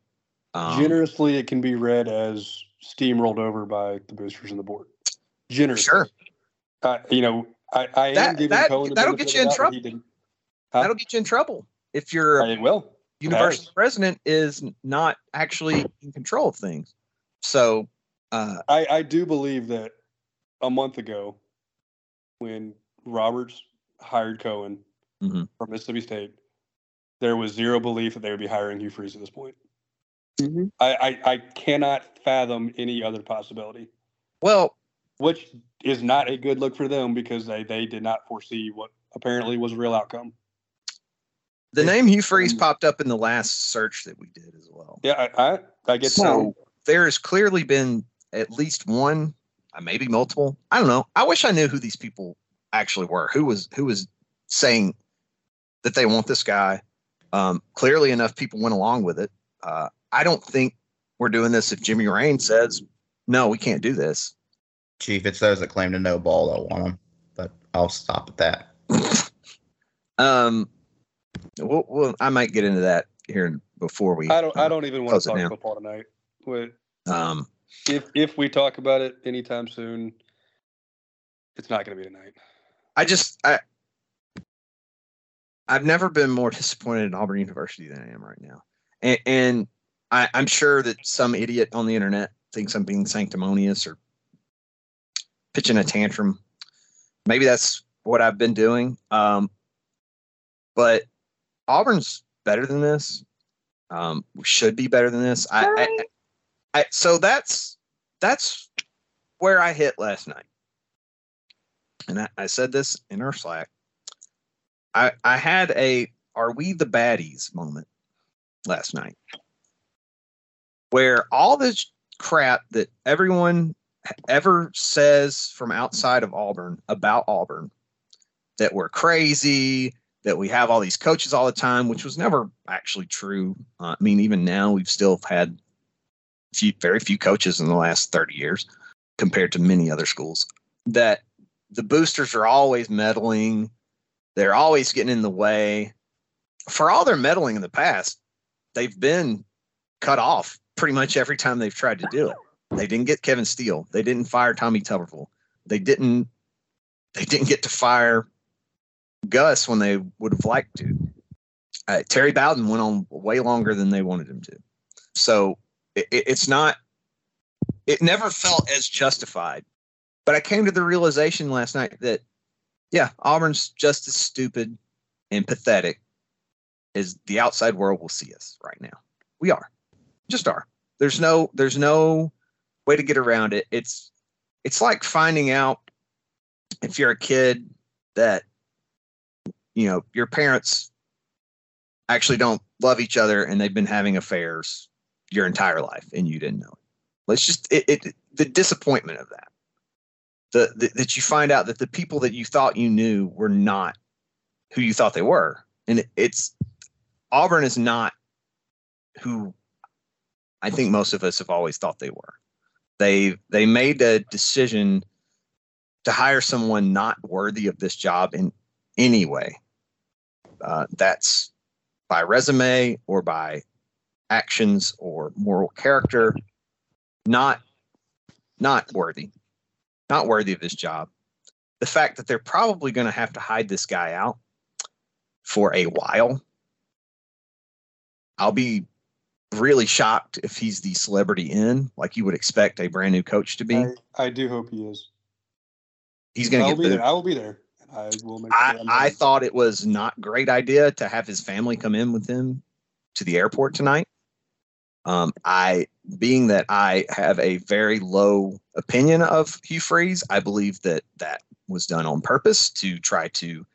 Um, Generously, it can be read as steamrolled over by the boosters and the board. Generously. Sure. Uh, you know, I, I am That- giving that- Cohen that'll get you in trouble. Huh? That'll get you in trouble if your will. university president is not actually in control of things. So, uh, I, I do believe that a month ago, when Roberts hired Cohen Mhm. from Mississippi State, there was zero belief that they would be hiring Hugh Freeze at this point. Mhm. I, I, I cannot fathom any other possibility, well, which is not a good look for them because they, they did not foresee what apparently was a real outcome. the name Hugh Freeze popped up in the last search that we did as well. Yeah, I, I, I get So there has clearly been at least one, uh, maybe multiple. I don't know. I wish I knew who these people actually were. Who was who was saying that they want this guy? Um, clearly enough, people went along with it. Uh, I don't think we're doing this if Jimmy Rane says no, we can't do this. Chief, it's those that claim to know ball that want him, but I'll stop at that. Um, well, well, I might get into that here before we. I don't, I uh, don't even want close to it talk now. football tonight. With Um, If if we talk about it anytime soon, it's not going to be tonight. I just I I've never been more disappointed in Auburn University than I am right now, and, and I, I'm sure that some idiot on the internet thinks I'm being sanctimonious or pitching a tantrum. Maybe that's what I've been doing. Um, but Auburn's better than this. Um, we should be better than this. I, I, I, so that's that's where I hit last night, and I, I said this in our Slack. I I had a "Are we the baddies?" moment last night, where all this crap that everyone ever says from outside of Auburn about Auburn that we're crazy, that we have all these coaches all the time, which was never actually true. Uh, I mean, even now we've still had few, very few coaches in the last 30 years compared to many other schools. That the boosters are always meddling, they're always getting in the way. For all their meddling in the past, they've been cut off pretty much every time they've tried to do it. They didn't get Kevin Steele. They didn't fire Tommy Tuberville. They didn't. They didn't get to fire Gus when they would have liked to. Uh, Terry Bowden went on way longer than they wanted him to. So it, it's not. It never felt as justified. But I came to the realization last night that, yeah, Auburn's just as stupid and pathetic as the outside world will see us right now. We are, just are. There's no. There's no way to get around it. It's it's like finding out if you're a kid that you know your parents actually don't love each other and they've been having affairs your entire life and you didn't know it. Let's just it, it the disappointment of that. The, the that you find out that the people that you thought you knew were not who you thought they were. And it, it's Auburn is not who I think most of us have always thought they were. They they made a decision to hire someone not worthy of this job in any way. Uh, that's by resume or by actions or moral character. Not not worthy. Not worthy of this job. The fact that they're probably going to have to hide this guy out for a while. I'll be really shocked if he's the celebrity in, like you would expect a brand new coach to be. I, I do hope he is. He's going to get be there. I will be there. I will make I, sure I thought it was not great idea to have his family come in with him to the airport tonight. Um, I, being that I have a very low opinion of Hugh Freeze, I believe that that was done on purpose to try to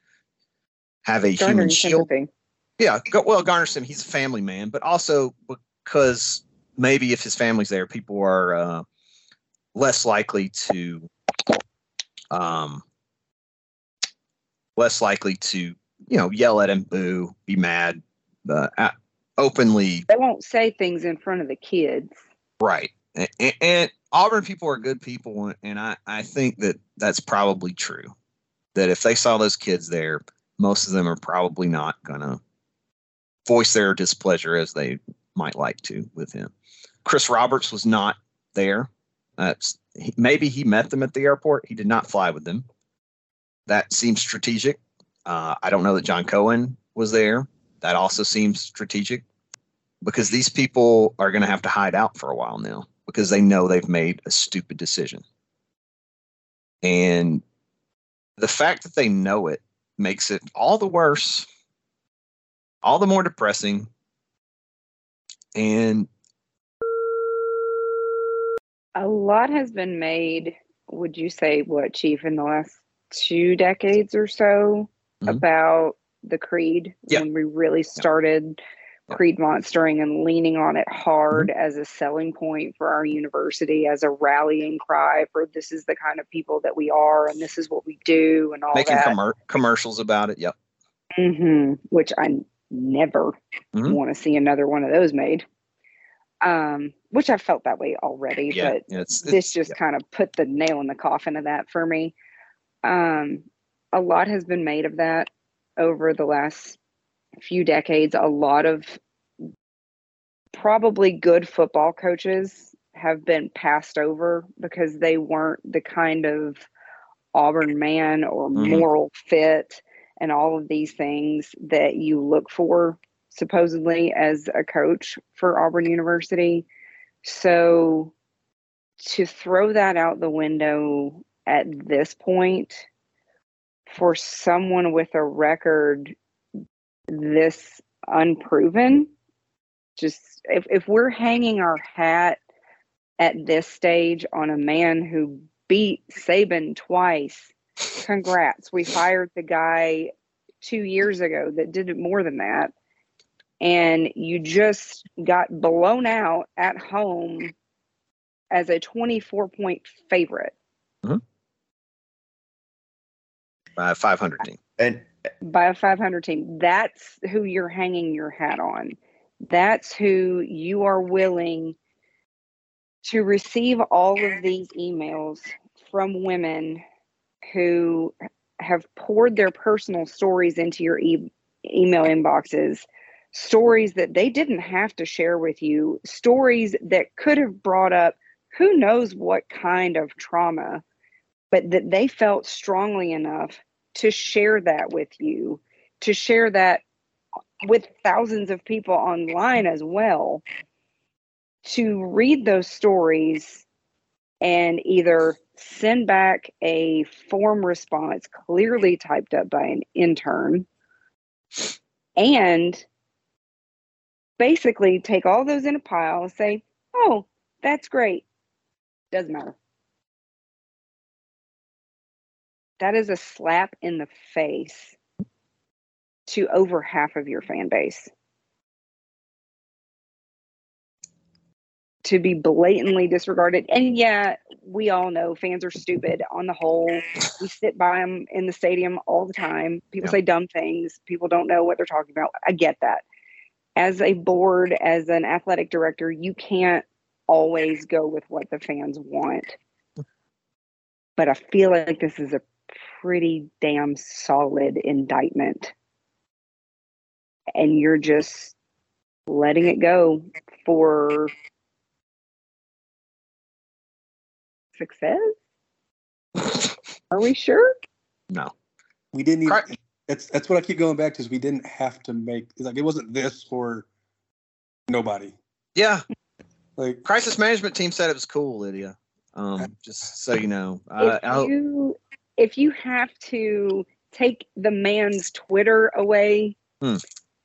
have a human Garnering shield. sympathy. Yeah, go, well, Garnerson, he's a family man, but also because maybe if his family's there, people are uh, less likely to, um, less likely to, you know, yell at him, boo, be mad, uh, openly, They won't say things in front of the kids. right. And, and Auburn people are good people, and I, I think that that's probably true. That if they saw those kids there, most of them are probably not gonna voice their displeasure as they might like to with him. Chris Roberts was not there. That's he, maybe he met them at the airport. He did not fly with them. That seems strategic. Uh, I don't know that John Cohen was there. That also seems strategic because these people are going to have to hide out for a while now because they know they've made a stupid decision. And the fact that they know it makes it all the worse, all the more depressing. And A lot has been made, would you say, what, Chief, in the last two decades or so Mhm. about the Creed Yeah. when we really started Creed monstering and leaning on it hard as a selling point for our university, as a rallying cry for this is the kind of people that we are and this is what we do and all making that. commer- commercials about it. Yep. hmm which I never Mhm. want to see another one of those made. Um, which I felt that way already, Yeah. but it's, this just kind of put the nail in the coffin of that for me. Um, a lot has been made of that over the last few decades. A lot of probably good football coaches have been passed over because they weren't the kind of Auburn man or Mhm. moral fit and all of these things that you look for supposedly as a coach for Auburn University. So to throw that out the window at this point for someone with a record this unproven just if, if we're hanging our hat at this stage on a man who beat Saban twice, congrats. We fired the guy two years ago that did it more than that. And you just got blown out at home as a 24 point favorite by a 500 team. And by a 500 team. That's who you're hanging your hat on. That's who you are willing to receive all of these emails from women who have poured their personal stories into your e- email inboxes, stories that they didn't have to share with you, stories that could have brought up who knows what kind of trauma, but that they felt strongly enough to share that with you, to share that with thousands of people online as well, to read those stories and either send back a form response clearly typed up by an intern and basically take all those in a pile and say, oh, that's great. Doesn't matter. That is a slap in the face to over half of your fan base. To be blatantly disregarded. And yeah, we all know fans are stupid on the whole. We sit by them in the stadium all the time. People Yeah. say dumb things. People don't know what they're talking about. I get that. As a board, as an athletic director, you can't always go with what the fans want. But I feel like this is a pretty damn solid indictment. And you're just letting it go for success? Are we sure? No. We didn't even. That's that's what I keep going back to. Is we didn't have to make. It's like it wasn't this or nobody. Yeah. Like crisis management team said it was cool, Lydia. Um, just so you know. Uh, I if hope- you if you have to take the man's Twitter away Hmm.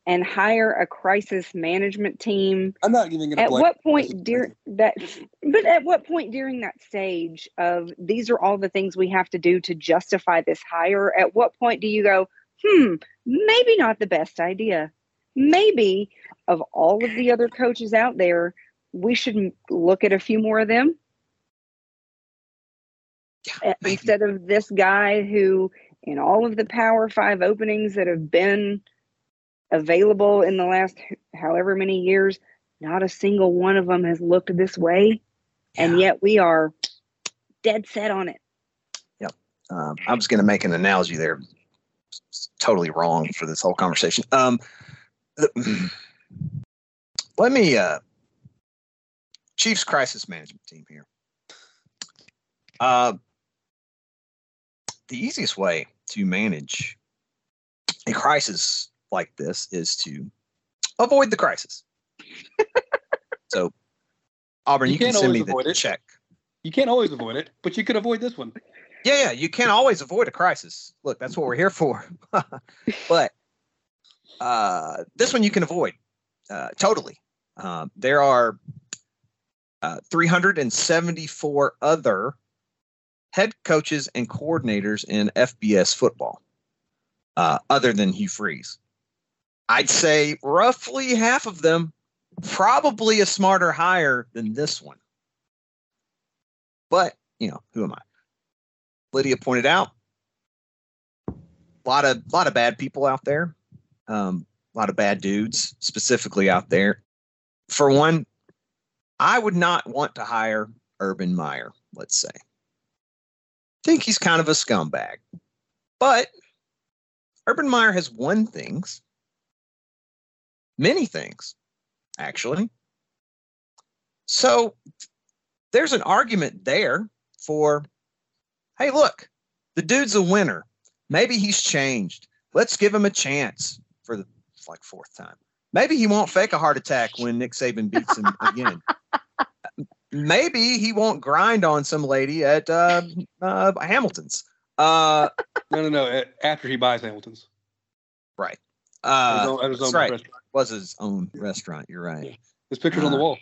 and hire a crisis management team, I'm not even gonna at what point during that but at what point during that stage of these are all the things we have to do to justify this hire at what point do you go hmm maybe not the best idea. Maybe of all of the other coaches out there we should look at a few more of them Uh, instead of this guy who in all of the power five openings that have been available in the last however many years not a single one of them has looked this way and yet we are dead set on it Yep. Um, I was going to make an analogy there. It's totally wrong for this whole conversation. Um, let me, uh, Chiefs crisis management team here. Uh, the easiest way to manage a crisis like this is to avoid the crisis. so, Auburn, you, You can can't send me always avoid the it. check. You can't always avoid it, but you could avoid this one. Yeah, yeah, you can't always avoid a crisis. Look, that's what we're here for. but uh, this one you can avoid uh, totally. Um, there are uh, 374 other head coaches and coordinators in FBS football, uh, other than Hugh Freeze. I'd say roughly half of them probably a smarter hire than this one. But, you know, who am I? Lydia pointed out, a lot of lot of bad people out there, um, a lot of bad dudes specifically out there. For one, I would not want to hire Urban Meyer. Let's say, think he's kind of a scumbag, but Urban Meyer has won things, many things, actually. So there's an argument there for, hey, look, the dude's a winner. Maybe he's changed. Let's give him a chance for the like fourth time. Maybe he won't fake a heart attack when Nick Saban beats him again. Maybe he won't grind on some lady at uh, uh, Hamilton's. Uh, no, no, no. After he buys Hamilton's. right. At Uh, his own- at his that's own right. restaurant. Was his own restaurant. You're right. His picture's on the Uh, wall.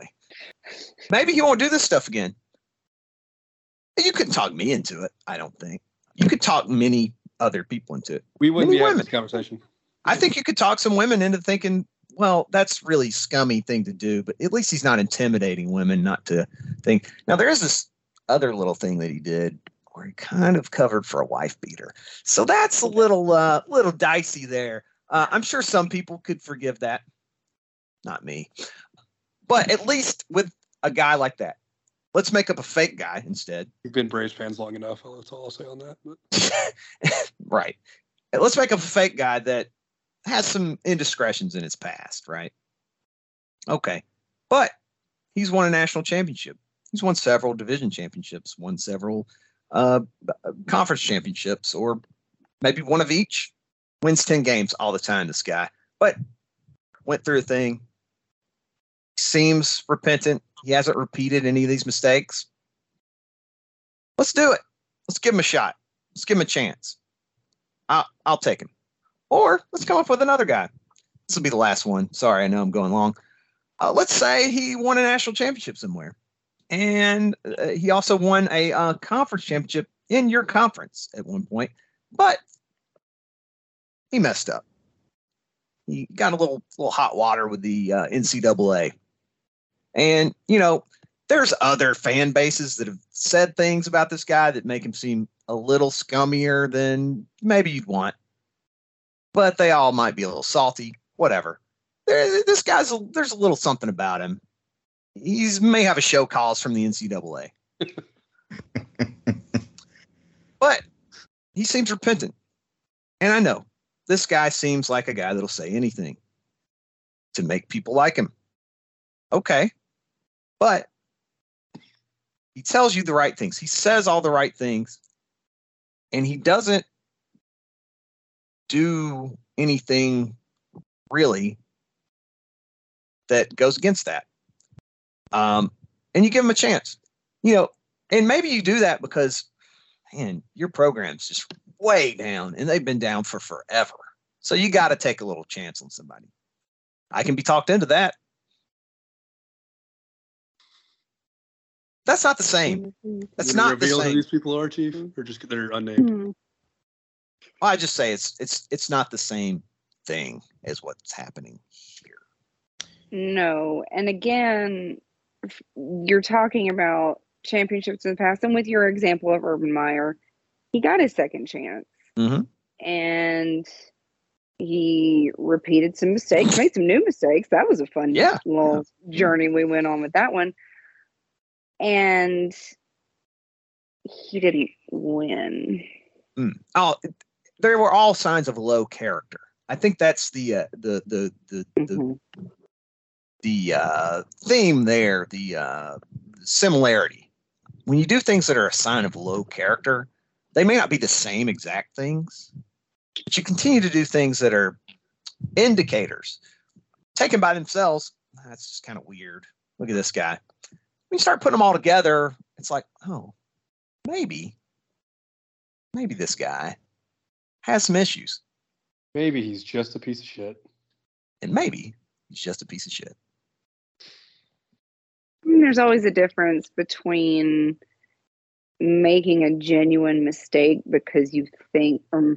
Maybe he won't do this stuff again. You couldn't talk me into it. I don't think you could talk many other people into it. We wouldn't many be having this conversation. I think you could talk some women into thinking, well, that's really scummy thing to do, but at least he's not intimidating women not to think. Now there is this other little thing that he did where he kind of covered for a wife beater. So that's a little uh little dicey there. Uh, I'm sure some people could forgive that. Not me. But at least with a guy like that, let's make up a fake guy instead. We've been Braves fans long enough. That's all I'll say on that. But right. Let's make up a fake guy that has some indiscretions in his past, right? Okay. But he's won a national championship. He's won several division championships, won several uh, conference championships, or maybe one of each. Wins 10 games all the time, this guy. But went through a thing. Seems repentant. He hasn't repeated any of these mistakes. Let's do it. Let's give him a shot. Let's give him a chance. I'll, I'll take him. Or let's come up with another guy. This will be the last one. Sorry, I know I'm going long. Uh, let's say he won a national championship somewhere, and uh, he also won a uh, conference championship in your conference at one point, but he messed up. He got a little little hot water with the uh, NCAA, and you know there's other fan bases that have said things about this guy that make him seem a little scummier than maybe you'd want. But they all might be a little salty, whatever. There, this guy's a, there's a little something about him. He's may have a show cause from the NCAA, but he seems repentant. And I know this guy seems like a guy that'll say anything to make people like him. Okay, but he tells you the right things. He says all the right things, and he doesn't do anything really that goes against that. Um, and you give them a chance, you know, and maybe you do that because, man, your program's just way down and they've been down for forever. So you got to take a little chance on somebody. I can be talked into that. That's not the same. That's Gonna not the reveal who same. these people are, Chief, or just they're unnamed. Well, I just say it's it's it's not the same thing as what's happening here. No. And again, you're talking about championships in the past. And with your example of Urban Meyer, he got his second chance Mm-hmm. and he repeated some mistakes, made some new mistakes. That was a fun Yeah, little journey we went on with that one. And he didn't win. Mm. Oh, there were all signs of low character. I think that's the uh, the the the the, the uh, theme there. The uh, similarity. When you do things that are a sign of low character, they may not be the same exact things, but you continue to do things that are indicators. Taken by themselves, that's just kind of weird. Look at this guy. When you start putting them all together, it's like, oh, maybe, maybe this guy has some issues, Maybe he's just a piece of shit. and maybe he's just a piece of shit. I mean, there's always a difference between making a genuine mistake because you think, or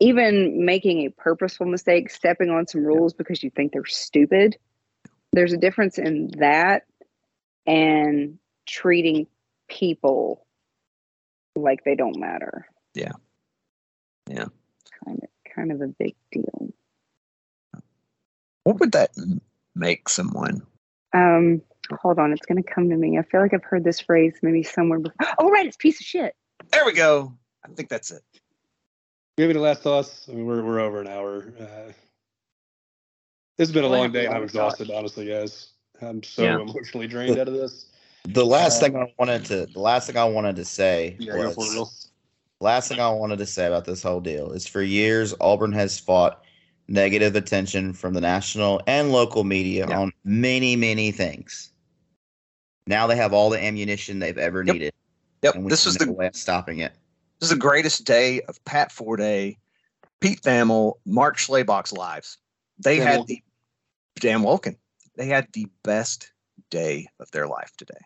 even making a purposeful mistake, stepping on some rules because you think they're stupid. There's a difference in that and treating people like they don't matter. Yeah. Yeah. Kind of, kind of a big deal. What would that make someone? Um, hold on, it's gonna come to me. I feel like I've heard this phrase maybe somewhere before. Oh, right, it's piece of shit. There we go. I think that's it. Do you have any last thoughts? I mean, we're we're over an hour. Uh, this has been a long day, and I'm exhausted, honestly, guys. I'm so Yeah. emotionally drained out of this. The last Uh, thing I wanted to the last thing I wanted to say Yeah, go for it, was Will. Last thing I wanted to say about this whole deal is for years Auburn has fought negative attention from the national and local media Yeah. on many, many things. Now they have all the ammunition they've ever Yep. needed. Yep. This no the way of stopping it. this is the greatest day of Pat Forde, Pete Thamel, Mark Schlabach's lives. They Dan had Wolken. the Dan Wolken. They had the best day of their life today.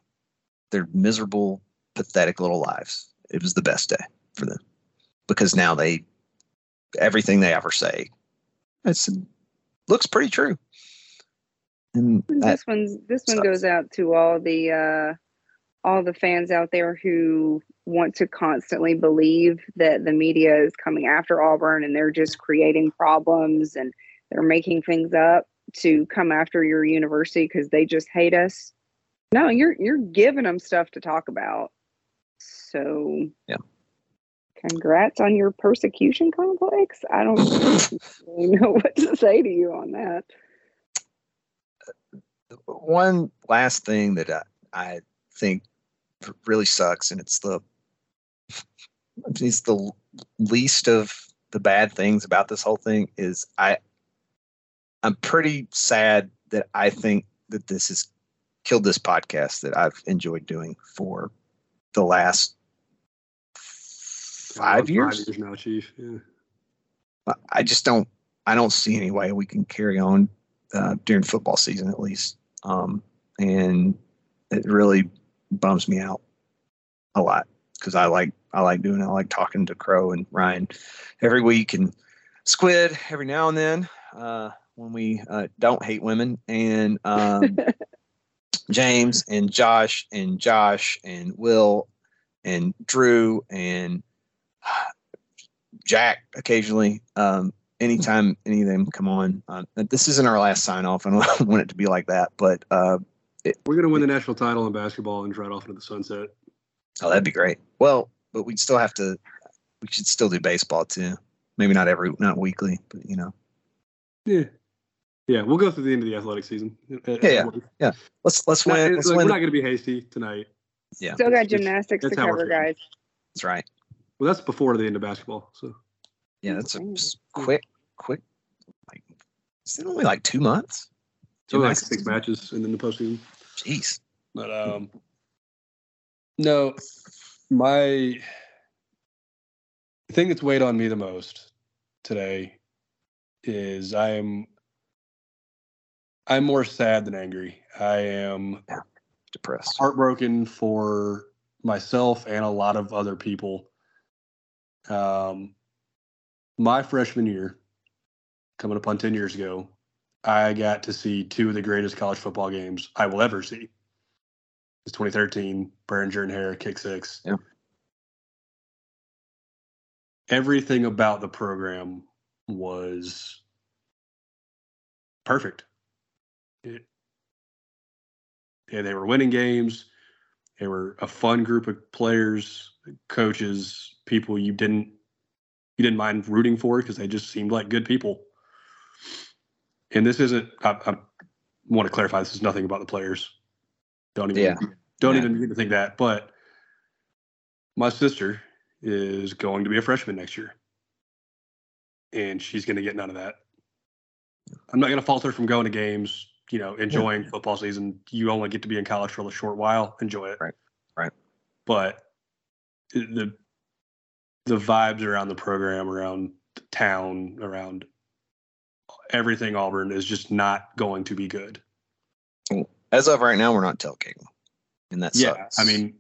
Their miserable, pathetic little lives. It was the best day for them because now they everything they ever say it's looks pretty true. And this one's this one goes out to all the uh all the fans out there who want to constantly believe that the media is coming after Auburn and they're just creating problems and they're making things up to come after your university because they just hate us. No, you're you're giving them stuff to talk about. So Yeah. Congrats on your persecution complex. I don't really know what to say to you on that. one last thing that I, I think really sucks, and it's the it's the least of the bad things about this whole thing is I I'm pretty sad that I think that this has killed this podcast that I've enjoyed doing for the last five years. Five years now, Chief. Yeah. I just don't I don't see any way we can carry on uh, during football season at least. Um, and it really bums me out a lot because I like I like doing it. I like talking to Crow and Ryan every week and Squid every now and then uh, when we uh, don't hate women and um, James and Josh and Josh and Will and Drew and Jack occasionally. Um, anytime any of them come on, uh, this isn't our last sign off. And I don't want it to be like that, but uh, We're gonna win the national title in basketball and drive off into the sunset. oh, that'd be great. Well, but we'd still have to. We should still do baseball too. Maybe not every, not weekly, but you know. Yeah. Yeah, we'll go through the end of the athletic season. Yeah, yeah. Let's let's win. it's Let's like, win. we're not going to be hasty tonight. yeah, Still got gymnastics to that's how cover, guys. that's right. Well, that's before the end of basketball. So Yeah, that's a quick, quick. Like, is it only like two months? so like Gymnastics six matches and then the postseason. Jeez. But um, no, my thing that's weighed on me the most today is I am I'm more sad than angry. I am Depressed. heartbroken for myself and a lot of other people. Um, my freshman year, coming up on 10 years ago, I got to see two of the greatest college football games I will ever see. It's 2013, Behringer and Hare, kick six. Yeah. Everything about the program was perfect. It, yeah, they were winning games. They were a fun group of players, coaches, people you didn't you didn't mind rooting for because they just seemed like good people. And this isn't. I, I want to clarify. This is nothing about the players. Don't even. Yeah. Don't Yeah. even need to think that. But my sister is going to be a freshman next year, and she's going to get none of that. I'm not going to fault her from going to games. You know, enjoying football season. You only get to be in college for a short while. Enjoy it. Right. Right. But the the vibes around the program, around the town, around everything Auburn is just not going to be good. As of right now, we're not tailgating, and that yeah, sucks. I mean,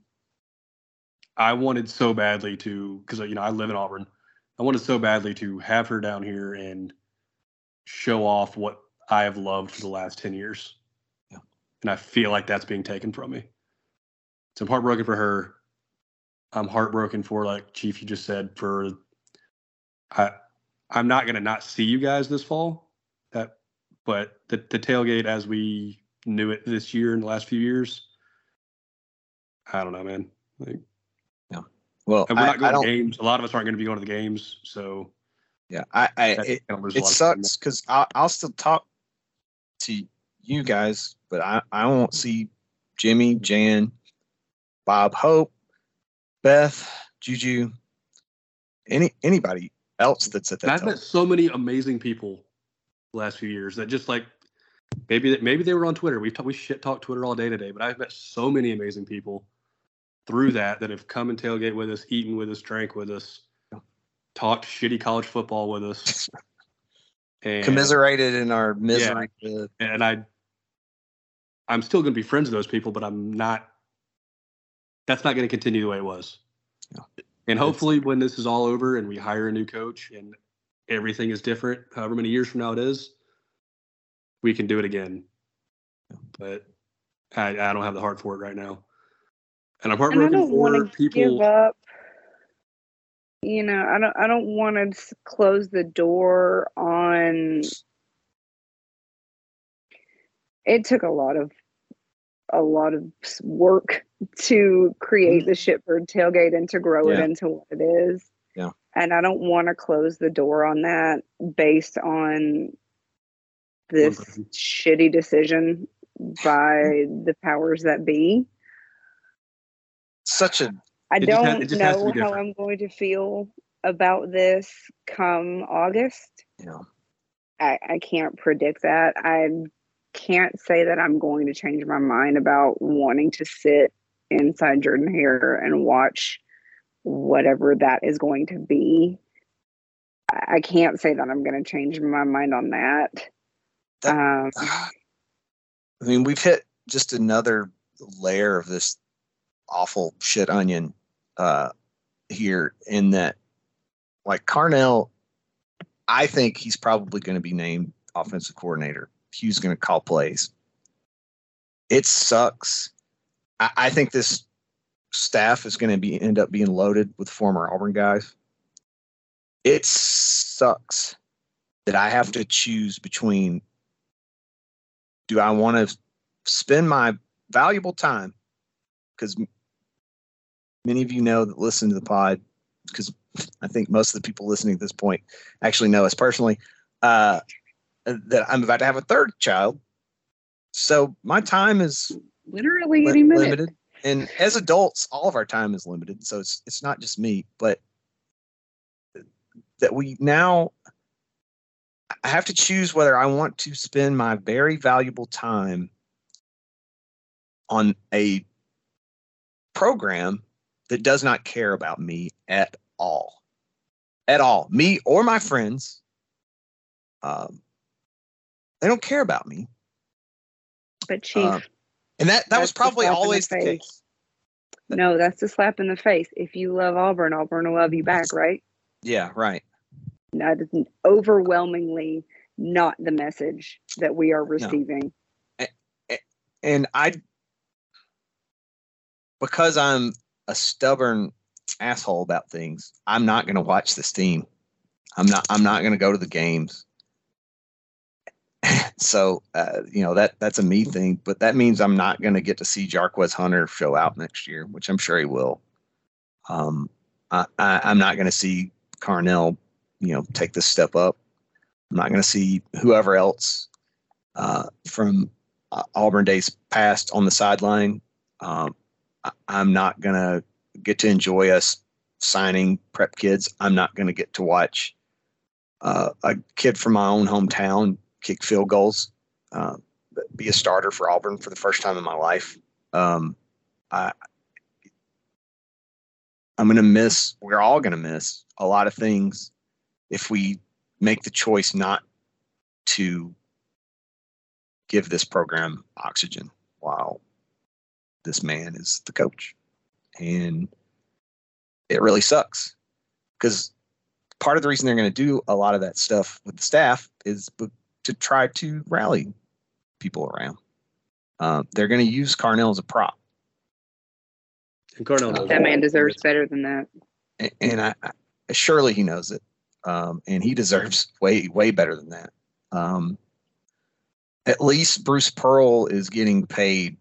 I wanted so badly to because you know I live in Auburn. I wanted so badly to have her down here and show off what I have loved for the last ten years, Yeah. and I feel like that's being taken from me. So I'm heartbroken for her. I'm heartbroken for like Chief you just said for I I'm not gonna not see you guys this fall. That but the the tailgate as we knew it this year in the last few years. I don't know, man. Like, yeah. well, and we're I, not going to games. A lot of us aren't going to be going to the games, so Yeah, I, I it, kind of loses it sucks because I'll, I'll still talk to you guys, but I, I won't see Jimmy, Jan, Bob, Hope, Beth, Juju, any anybody else that's at that. I've met so many amazing people the last few years that just like maybe that maybe they were on Twitter. We've talked we shit talk Twitter all day today, but I've met so many amazing people through that that have come and tailgate with us, eaten with us, drank with us, talked shitty college football with us. And, commiserated in our misery. with- and I I'm still going to be friends with those people, but I'm not. That's not going to continue the way it was. And hopefully, when this is all over and we hire a new coach and everything is different, however many years from now it is, we can do it again. But I, I don't have the heart for it right now. And I'm heartbroken don't want for people. You know, I don't. I don't want to close the door on. It took a lot of, a lot of work to create the Shipbird tailgate and to grow it Mm-hmm. Into what it is. Yeah. And I don't want to close the door on that based on this shitty decision by the powers that be. Such a I don't has know how. I'm going to feel about this come August. know. I, I can't predict that. I can't say that I'm going to change my mind about wanting to sit inside Jordan Hare and watch whatever that is going to be. I I can't say that I'm going to change my mind on that. Um, I mean, we've hit just another layer of this awful shit onion uh, here in that, like Carnell, I think he's probably going to be named offensive coordinator. Hugh's going to call plays. It sucks. I, I think this staff is going to be end up being loaded with former Auburn guys. It sucks that I have to choose between do I want to spend my valuable time? Because many of you know that listen to the pod, because I think most of the people listening at this point actually know us personally, uh, that I'm about to have a third child. So my time is literally li- any minute. limited. And as adults, all of our time is limited. So it's it's not just me, but that we now I have to choose whether I want to spend my very valuable time on a program that does not care about me at all. At all. Me or my friends. Um, they don't care about me. But Chief, Um, and that, that was probably the always the face. case. no, that's a slap in the face. If you love Auburn, Auburn will love you back, right? Yeah, right. That is overwhelmingly not the message that we are receiving. and I because I'm a stubborn asshole about things, I'm not going to watch this team. I'm not I'm not going to go to the games. so, uh, you know, that that's a me thing, but that means I'm not going to get to see Jarquez Hunter show out next year, which I'm sure he will. Um I, I I'm not going to see Carnell, you know, take this step up. I'm not going to see whoever else uh, from uh, Auburn days past on the sideline. Um, I'm not going to get to enjoy us signing prep kids. I'm not going to get to watch uh, a kid from my own hometown kick field goals, uh, be a starter for Auburn for the first time in my life. Um, I, I'm going to miss, we're all going to miss a lot of things if we make the choice not to give this program oxygen while this man is the coach. And it really sucks because part of the reason they're going to do a lot of that stuff with the staff is to try to rally people around. Um, they're going to use Carnell as a prop. And Carnell knows That man deserves better than that. A- And I, I surely he knows it. Um, and he deserves way, way better than that. Um, at least Bruce Pearl is getting paid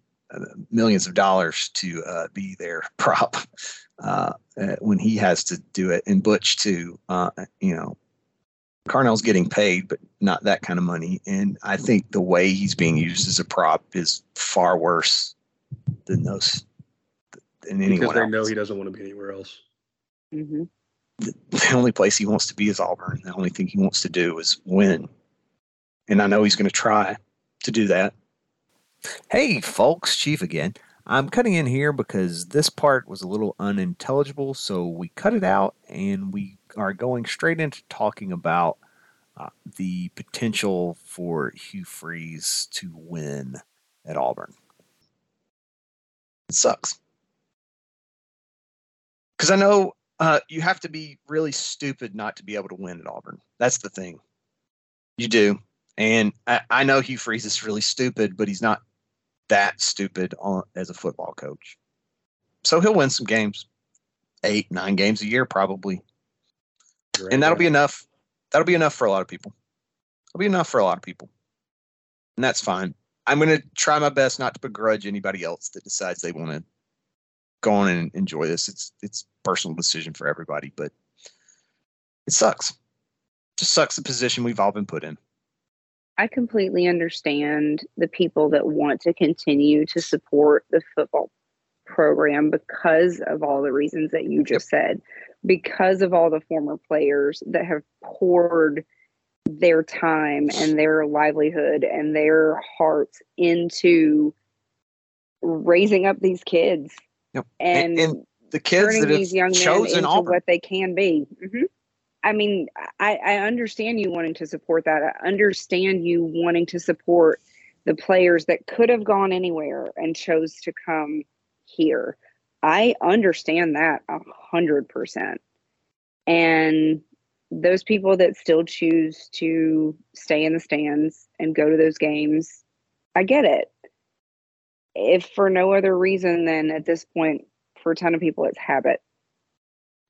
millions of dollars to uh, be their prop uh, uh, when he has to do it, and Butch too. Uh, you know, Carnell's getting paid, but not that kind of money. And I think the way he's being used as a prop is far worse than those than anyone because they else. know he doesn't want to be anywhere else. hmm the only place he wants to be is Auburn. The only thing he wants to do is win. And I know he's going to try to do that. Hey, folks, Chief again. I'm cutting in here because this part was a little unintelligible, so we cut it out and we are going straight into talking about uh, the potential for Hugh Freeze to win at Auburn. It sucks. Because I know uh, you have to be really stupid not to be able to win at Auburn. That's the thing. You do. And I, I know Hugh Freeze is really stupid, but he's not that stupid on, as a football coach. So he'll win some games, eight, nine games a year probably. Right and that'll there. be enough. That'll be enough for a lot of people. It'll be enough for a lot of people. And that's fine. I'm going to try my best not to begrudge anybody else that decides they want to go on and enjoy this. It's it's personal decision for everybody, but it sucks. Just sucks the position we've all been put in. I completely understand the people that want to continue to support the football program because of all the reasons that you just said, because of all the former players that have poured their time and their livelihood and their hearts into raising up these kids Yep. and, and the kids that these young men chosen into Auburn. what they can be. hmm I mean, I, I understand you wanting to support that. I understand you wanting to support the players that could have gone anywhere and chose to come here. I understand that a hundred percent. And those people that still choose to stay in the stands and go to those games, I get it. If for no other reason than at this point, for a ton of people, it's habit.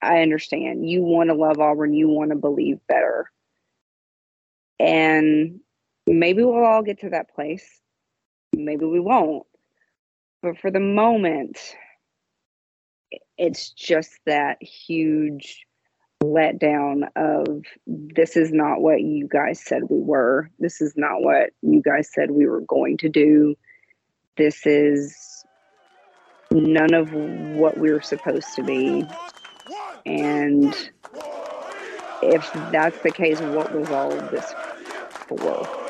I understand. You want to love Auburn, you want to believe better. And maybe we'll all get to that place. Maybe we won't. But for the moment, it's just that huge letdown of this is not what you guys said we were. This is not what you guys said we were going to do. This is none of what we were supposed to be. And if that's the case, what was all of this for?